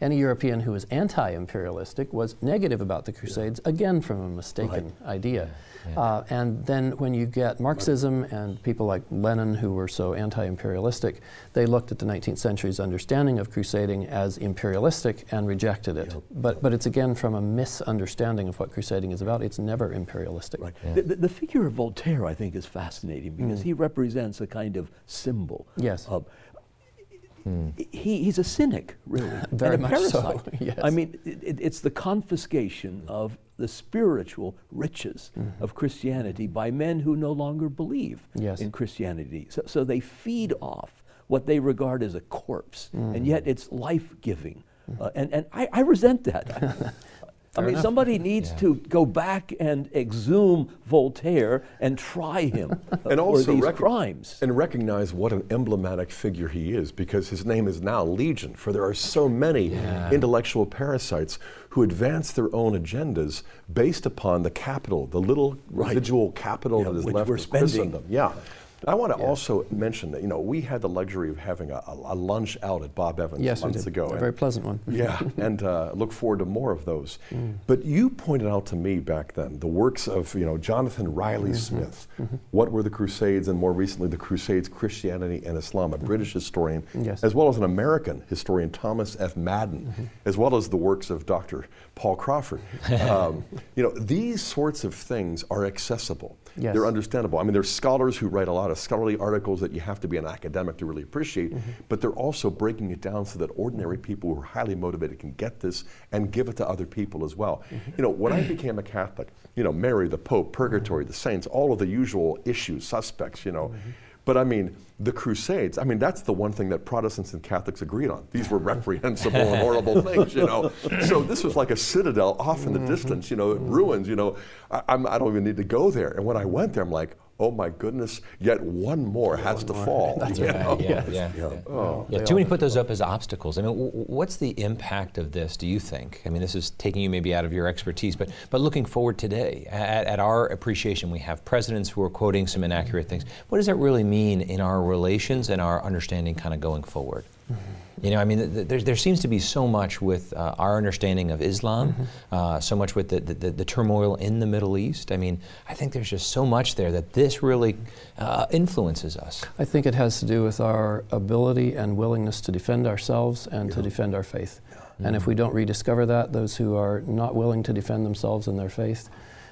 Any European who was anti-imperialistic was negative about the Crusades, again from a mistaken idea. Uh, and then when you get Marxism and people like Lenin who were so anti-imperialistic, they looked at the 19th century's understanding of crusading as imperialistic and rejected it. But, but it's again from a misunderstanding of what crusading is about. It's never imperialistic. Right. The, the, the figure of Voltaire, I think, is fascinating because he represents a kind of symbol. Yes. Of, he, he's a cynic, really. [laughs] Very and a much so, parasite. [laughs] yes. I mean, it, it- it's the confiscation of the spiritual riches mm-hmm. of Christianity by men who no longer believe Yes. in Christianity. So, so they feed off what they regard as a corpse, and mm. yet it's life giving. Mm. Uh, and and I, I resent that. [laughs] I mean, enough. somebody needs Yeah. to go back and exhume Voltaire and try him [laughs] and for also these rec- crimes. and recognize what an emblematic figure he is because his name is now legion for there are so many intellectual parasites who advance their own agendas based upon the capital the little residual capital Yeah, that is left we're spending. Christendom yeah I want to also mention that you know we had the luxury of having a, a lunch out at Bob Evans yes, months ago. A very pleasant one. [laughs] yeah, and uh, look forward to more of those. Mm. But you pointed out to me back then the works of you know Jonathan Riley mm-hmm. Smith. Mm-hmm. What were the Crusades, and more recently the Crusades, Christianity and Islam, a mm-hmm. British historian, yes. as well as an American historian, Thomas F. Madden, mm-hmm. as well as the works of Dr. Paul Crawford. [laughs] um, you know, these sorts of things are accessible. Yes. They're understandable. I mean, there's scholars who write a lot of scholarly articles that you have to be an academic to really appreciate, mm-hmm. but they're also breaking it down so that ordinary people who are highly motivated can get this and give it to other people as well. Mm-hmm. You know, when I became a Catholic, you know, Mary, the Pope, purgatory, the saints, all of the usual issues, suspects, you know. Mm-hmm. But I mean, the Crusades, I mean, that's the one thing that Protestants and Catholics agreed on. These were reprehensible and horrible [laughs] things, you know. So this was like a citadel off in the mm-hmm. distance, you know, ruins, you know. I, I'm, I do not even need to go there. And when I went there, I'm like, oh my goodness, yet one more has one to more. fall. [laughs] That's right. Yeah, yeah, yeah. yeah. Oh. yeah. Too many put those up as obstacles. I mean, w- what's the impact of this, do you think? I mean, this is taking you maybe out of your expertise, but, but looking forward today, at, at our appreciation, we have presidents who are quoting some inaccurate things. What does that really mean in our relations and our understanding kind of going forward? Mm-hmm. You know, I mean, th- there, there seems to be so much with uh, our understanding of Islam, mm-hmm. uh, so much with the, the, the, turmoil in the Middle East. I mean, I think there's just so much there that this really uh, influences us. I think it has to do with our ability and willingness to defend ourselves and yeah. to defend our faith. Yeah. Mm-hmm. And if we don't rediscover that, those who are not willing to defend themselves and their faith,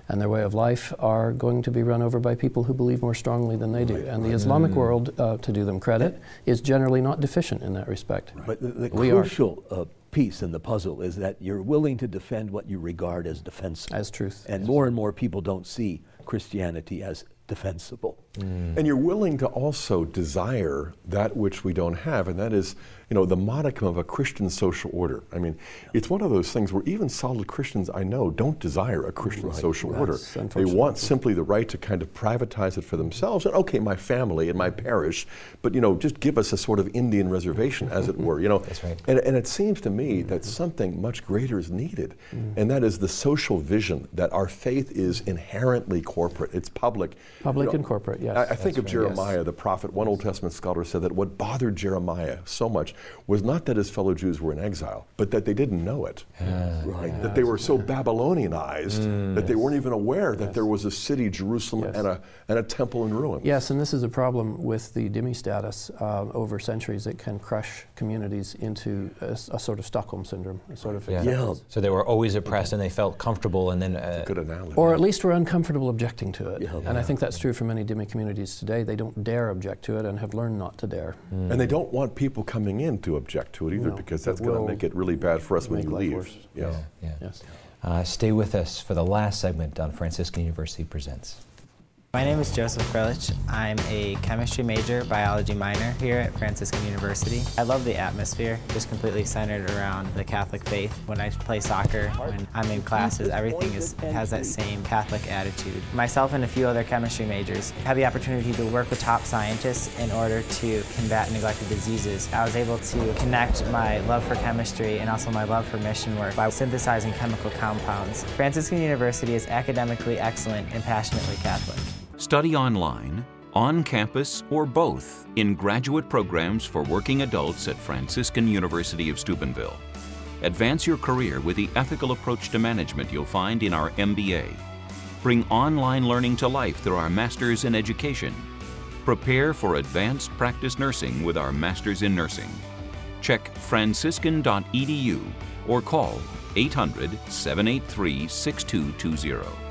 and their way of life are going to be run over by people who believe more strongly than they do. Right. And the Islamic mm. world, uh, to do them credit, is generally not deficient in that respect. Right. But the, the crucial uh, piece in the puzzle is that you're willing to defend what you regard as defensible. As truth. And more and more people don't see Christianity as defensible. Mm. And you're willing to also desire that which we don't have, and that is you know, the modicum of a Christian social order. I mean, it's one of those things where even solid Christians I know don't desire a Christian right. social That's order. They want simply the right to kind of privatize it for themselves and okay, my family and my parish, but you know, just give us a sort of Indian reservation, as it were. You know, right. and, and it seems to me that something much greater is needed, mm. and that is the social vision that our faith is inherently corporate. It's public. Public you know, and corporate. Yes. I, I think of right. Jeremiah, yes. the prophet. One Old Testament scholar said that what bothered Jeremiah so much was not that his fellow Jews were in exile, but that they didn't know it. right. Yeah, that they were so Babylonianized mm, that they weren't even aware yes. that there was a city, Jerusalem, yes. and, a, and a temple in ruins. Yes, and this is a problem with the dhimmi status uh, over centuries. It can crush communities into a, a, sort of Stockholm syndrome, a sort of yeah. yeah. So they were always oppressed and they felt comfortable and then. Uh, good analogy. Or at least were uncomfortable objecting to it. Yeah. And I think that's true for many dhimmi communities today. They don't dare object to it and have learned not to dare. Mm. And they don't want people coming in to object to it either no, because that's going to make it really bad for us when you leave. Yeah. yeah. Yes. Uh, stay with us for the last segment on Franciscan University Presents. My name is Joseph Grelich. I'm a chemistry major, biology minor here at Franciscan University. I love the atmosphere, just completely centered around the Catholic faith. When I play soccer, when I'm in classes, everything is, has that same Catholic attitude. Myself and a few other chemistry majors had the opportunity to work with top scientists in order to combat neglected diseases. I was able to connect my love for chemistry and also my love for mission work by synthesizing chemical compounds. Franciscan University is academically excellent and passionately Catholic. Study online, on campus, or both in graduate programs for working adults at Franciscan University of Steubenville. Advance your career with the ethical approach to management you'll find in our MBA. Bring online learning to life through our Masters in Education. Prepare for advanced practice nursing with our Masters in Nursing. Check franciscan.edu or call 800 783 6220.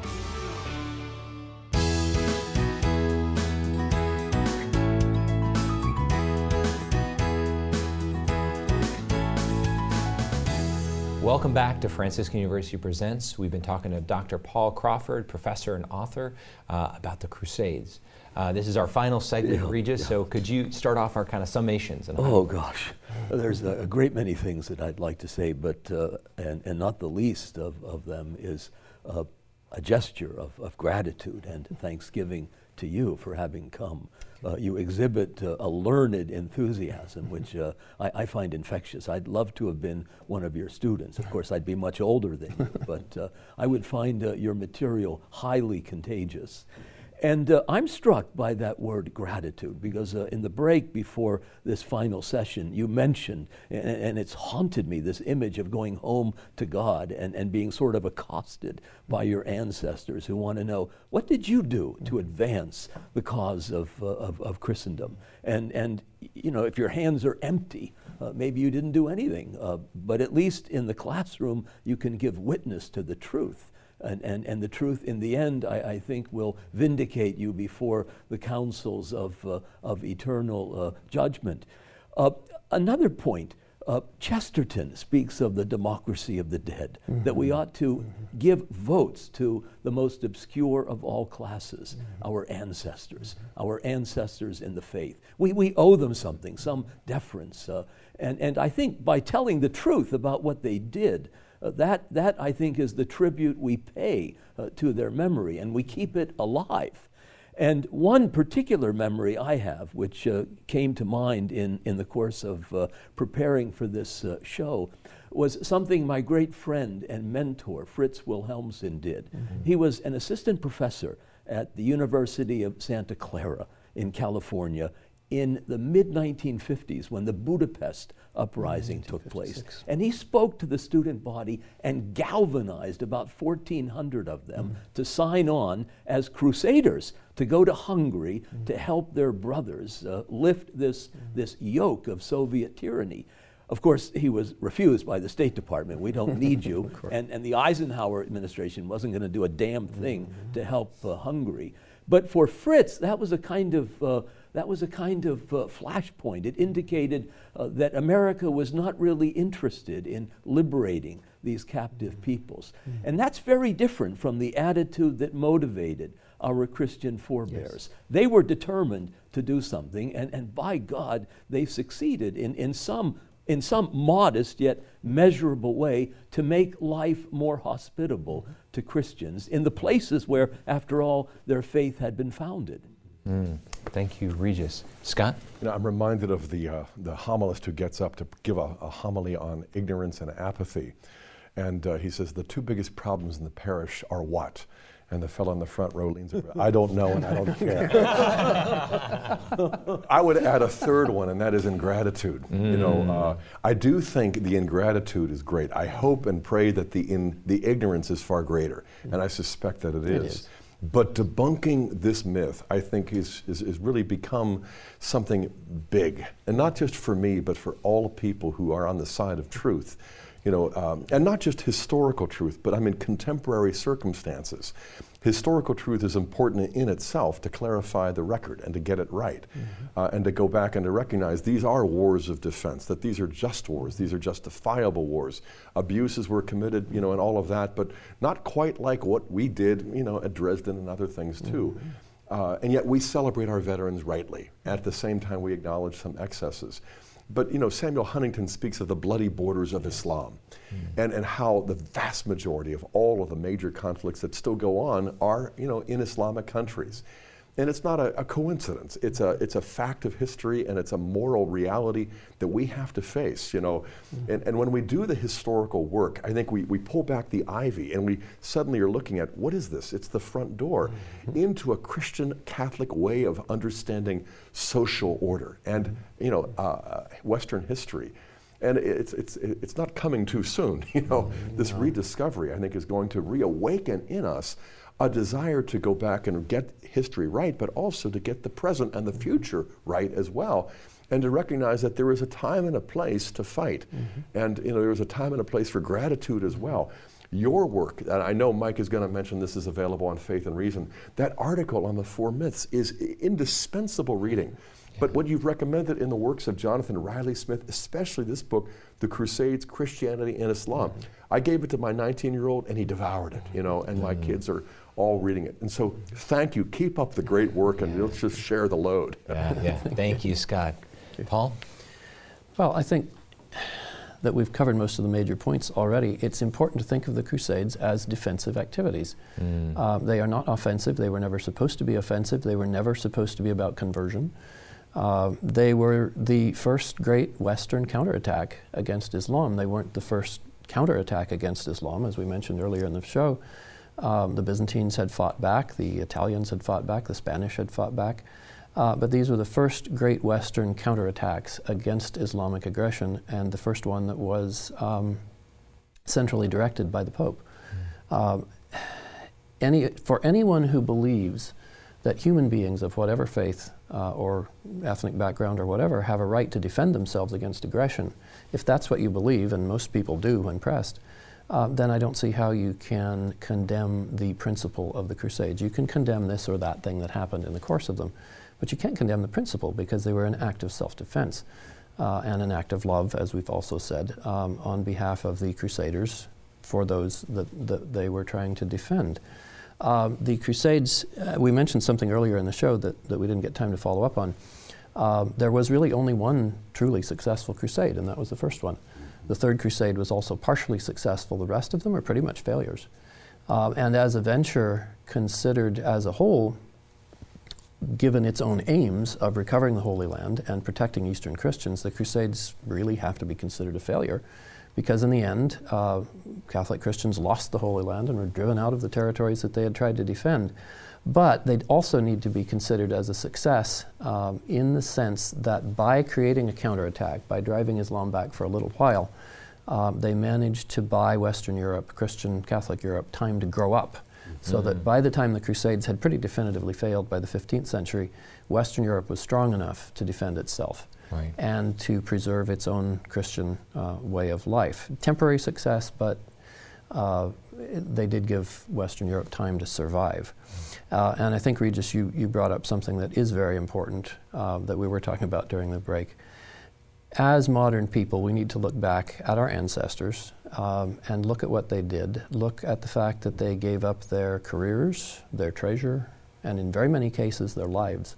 Welcome back to Franciscan University Presents. We've been talking to Dr. Paul Crawford, professor and author, uh, about the Crusades. Uh, this is our final segment, yeah, Regis, yeah. so could you start off our kind of summations? oh, gosh. There's a, a, great many things that I'd like to say, but, uh, and, and not the least of, of them is uh, a gesture of, of gratitude and thanksgiving to you for having come. Uh, you exhibit uh, a learned enthusiasm, which uh, I, I, find infectious. I'd love to have been one of your students. Of course, I'd be much older than you, but uh, I would find uh, your material highly contagious. And uh, I'm struck by that word gratitude because uh, in the break before this final session, you mentioned, and, and, it's haunted me, this image of going home to God and, and being sort of accosted by your ancestors who want to know, what did you do to advance the cause of, uh, of, of, Christendom? And, and, you know, if your hands are empty, uh, maybe you didn't do anything. Uh, but at least in the classroom, you can give witness to the truth. And, and, and the truth, in the end, I, I think, will vindicate you before the councils of, uh, of eternal uh, judgment. Uh, another point uh, Chesterton speaks of the democracy of the dead, mm-hmm. that we ought to mm-hmm. give votes to the most obscure of all classes, mm-hmm. our ancestors, our ancestors in the faith. We, we owe them something, some deference. Uh, and, and I think by telling the truth about what they did, uh, that, that, I think, is the tribute we pay uh, to their memory, and we keep it alive. And one particular memory I have, which uh, came to mind in, in the course of uh, preparing for this uh, show, was something my great friend and mentor, Fritz Wilhelmsen, did. Mm-hmm. He was an assistant professor at the University of Santa Clara in California in the mid 1950s when the Budapest uprising took place. And he spoke to the student body and galvanized about 1,400 of them mm. to sign on as crusaders to go to Hungary mm. to help their brothers uh, lift this, mm. this yoke of Soviet tyranny. Of course, he was refused by the State Department. We don't need [laughs] you. and, and the Eisenhower administration wasn't going to do a damn thing to help uh, Hungary. But for Fritz, that was a kind of uh, that was a kind of uh, flashpoint. It indicated uh, that America was not really interested in liberating these captive peoples. Mm. And that's very different from the attitude that motivated our Christian forebears. Yes. They were determined to do something, and, and by God, they succeeded in, in, some, in some modest yet measurable way to make life more hospitable mm-hmm. to Christians in the places where, after all, their faith had been founded. Mm. Thank you, Regis. Scott? You know, I'm reminded of the, uh, the homilist who gets up to give a, a homily on ignorance and apathy. And uh, he says, The two biggest problems in the parish are what? And the fellow in the front row leans over, I don't know and I don't care. [laughs] I would add a third one, and that is ingratitude. Mm. You know, mm. uh, I do think the ingratitude is great. I hope and pray that the, in, the ignorance is far greater, and I suspect that it, it is. But debunking this myth, I think, is, is, is, really become something big. And not just for me, but for all people who are on the side of truth. You know, um, and not just historical truth, but I mean contemporary circumstances historical truth is important in itself to clarify the record and to get it right, mm-hmm. uh, and to go back and to recognize these are wars of defense, that these are just wars, these are justifiable wars. Abuses were committed, you know, and all of that, but not quite like what we did, you know, at Dresden and other things too. Mm-hmm. Uh, and yet we celebrate our veterans rightly. At the same time, we acknowledge some excesses. But you know, Samuel Huntington speaks of the bloody borders of Islam, mm. and, and how the vast majority of all of the major conflicts that still go on are you know in Islamic countries. And it's not a, a, coincidence. It's a, it's a fact of history and it's a moral reality that we have to face, you know. Mm-hmm. And, and when we do the historical work, I think we, we pull back the ivy and we suddenly are looking at what is this? It's the front door mm-hmm. into a Christian Catholic way of understanding social order and, mm-hmm. you know, uh, Western history. And it's, it's, it's not coming too soon, [laughs] you know. This rediscovery, I think, is going to reawaken in us a desire to go back and get history right, but also to get the present and the future right as well. And to recognize that there is a time and a place to fight. Mm-hmm. And you know, there is a time and a place for gratitude as well. Your work, and I know Mike is going to mention this is available on Faith and Reason, that article on the four myths is indispensable reading. But what you've recommended in the works of Jonathan Riley Smith, especially this book, The Crusades, Christianity and Islam, mm-hmm. I gave it to my 19 year old and he devoured it, you know, and mm-hmm. my kids are all reading it. And so thank you. Keep up the great work and let's just share the load. yeah, yeah. Thank you, Scott. [laughs] Paul? Well, I think that we've covered most of the major points already. It's important to think of the Crusades as defensive activities. Mm. Uh, they are not offensive. They were never supposed to be offensive. They were never supposed to be about conversion. Uh, they were the first great Western counterattack against Islam. They weren't the first counterattack against Islam, as we mentioned earlier in the show. Um, the Byzantines had fought back, the Italians had fought back, the Spanish had fought back. Uh, but these were the first great Western counterattacks against Islamic aggression, and the first one that was um, centrally directed by the Pope. Um, any, for anyone who believes that human beings of whatever faith uh, or ethnic background or whatever have a right to defend themselves against aggression, if that's what you believe, and most people do when pressed, uh, then I don't see how you can condemn the principle of the Crusades. You can condemn this or that thing that happened in the course of them, but you can't condemn the principle because they were an act of self defense uh, and an act of love, as we've also said, um, on behalf of the Crusaders for those that, that they were trying to defend. Um, the Crusades, uh, we mentioned something earlier in the show that, that we didn't get time to follow up on. Um, there was really only one truly successful crusade, and that was the first one. The Third Crusade was also partially successful. The rest of them were pretty much failures. Uh, and as a venture considered as a whole, given its own aims of recovering the Holy Land and protecting Eastern Christians, the Crusades really have to be considered a failure because, in the end, uh, Catholic Christians lost the Holy Land and were driven out of the territories that they had tried to defend. But they also need to be considered as a success um, in the sense that by creating a counterattack, by driving Islam back for a little while, um, they managed to buy Western Europe, Christian Catholic Europe, time to grow up. Mm-hmm. So that mm. by the time the Crusades had pretty definitively failed by the 15th century, Western Europe was strong enough to defend itself right. and to preserve its own Christian uh, way of life. Temporary success, but uh, they did give Western Europe time to survive. Uh, and I think, Regis, you, you brought up something that is very important uh, that we were talking about during the break. As modern people, we need to look back at our ancestors um, and look at what they did. Look at the fact that they gave up their careers, their treasure, and in very many cases, their lives.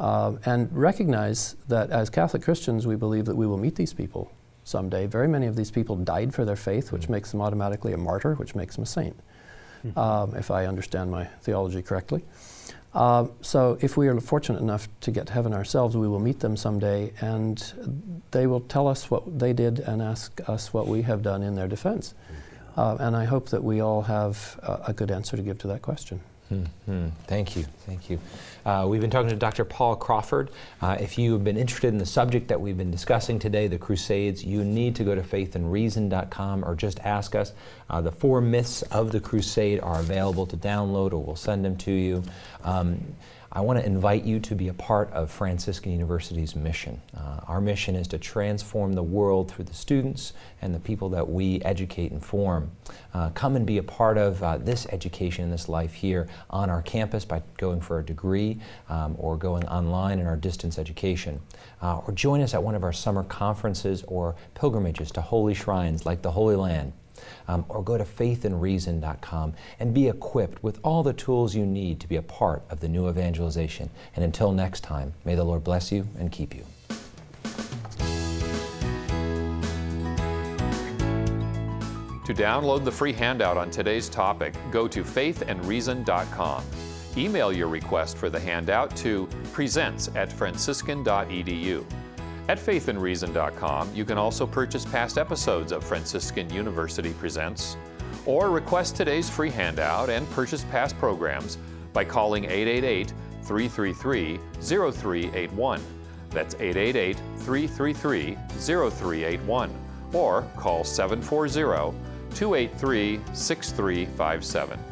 Uh, and recognize that as Catholic Christians, we believe that we will meet these people someday. Very many of these people died for their faith, which mm. makes them automatically a martyr, which makes them a saint, mm. um, if I understand my theology correctly. Uh, so, if we are fortunate enough to get to heaven ourselves, we will meet them someday, and they will tell us what they did and ask us what we have done in their defense. Uh, and I hope that we all have a good answer to give to that question. Mm-hmm. Thank you. Thank you. Uh, we've been talking to Dr. Paul Crawford. Uh, if you have been interested in the subject that we've been discussing today, the Crusades, you need to go to faithandreason.com or just ask us. Uh, the four myths of the Crusade are available to download, or we'll send them to you. Um, I want to invite you to be a part of Franciscan University's mission. Uh, our mission is to transform the world through the students and the people that we educate and form. Uh, come and be a part of uh, this education and this life here on our campus by going for a degree um, or going online in our distance education. Uh, or join us at one of our summer conferences or pilgrimages to holy shrines like the Holy Land um, or go to faithandreason.com and be equipped with all the tools you need to be a part of the new evangelization. And until next time, may the Lord bless you and keep you. To download the free handout on today's topic, go to faithandreason.com. Email your request for the handout to presents at franciscan.edu. At faithandreason.com, you can also purchase past episodes of Franciscan University Presents, or request today's free handout and purchase past programs by calling 888 333 0381. That's 888 333 0381, or call 740 283 6357.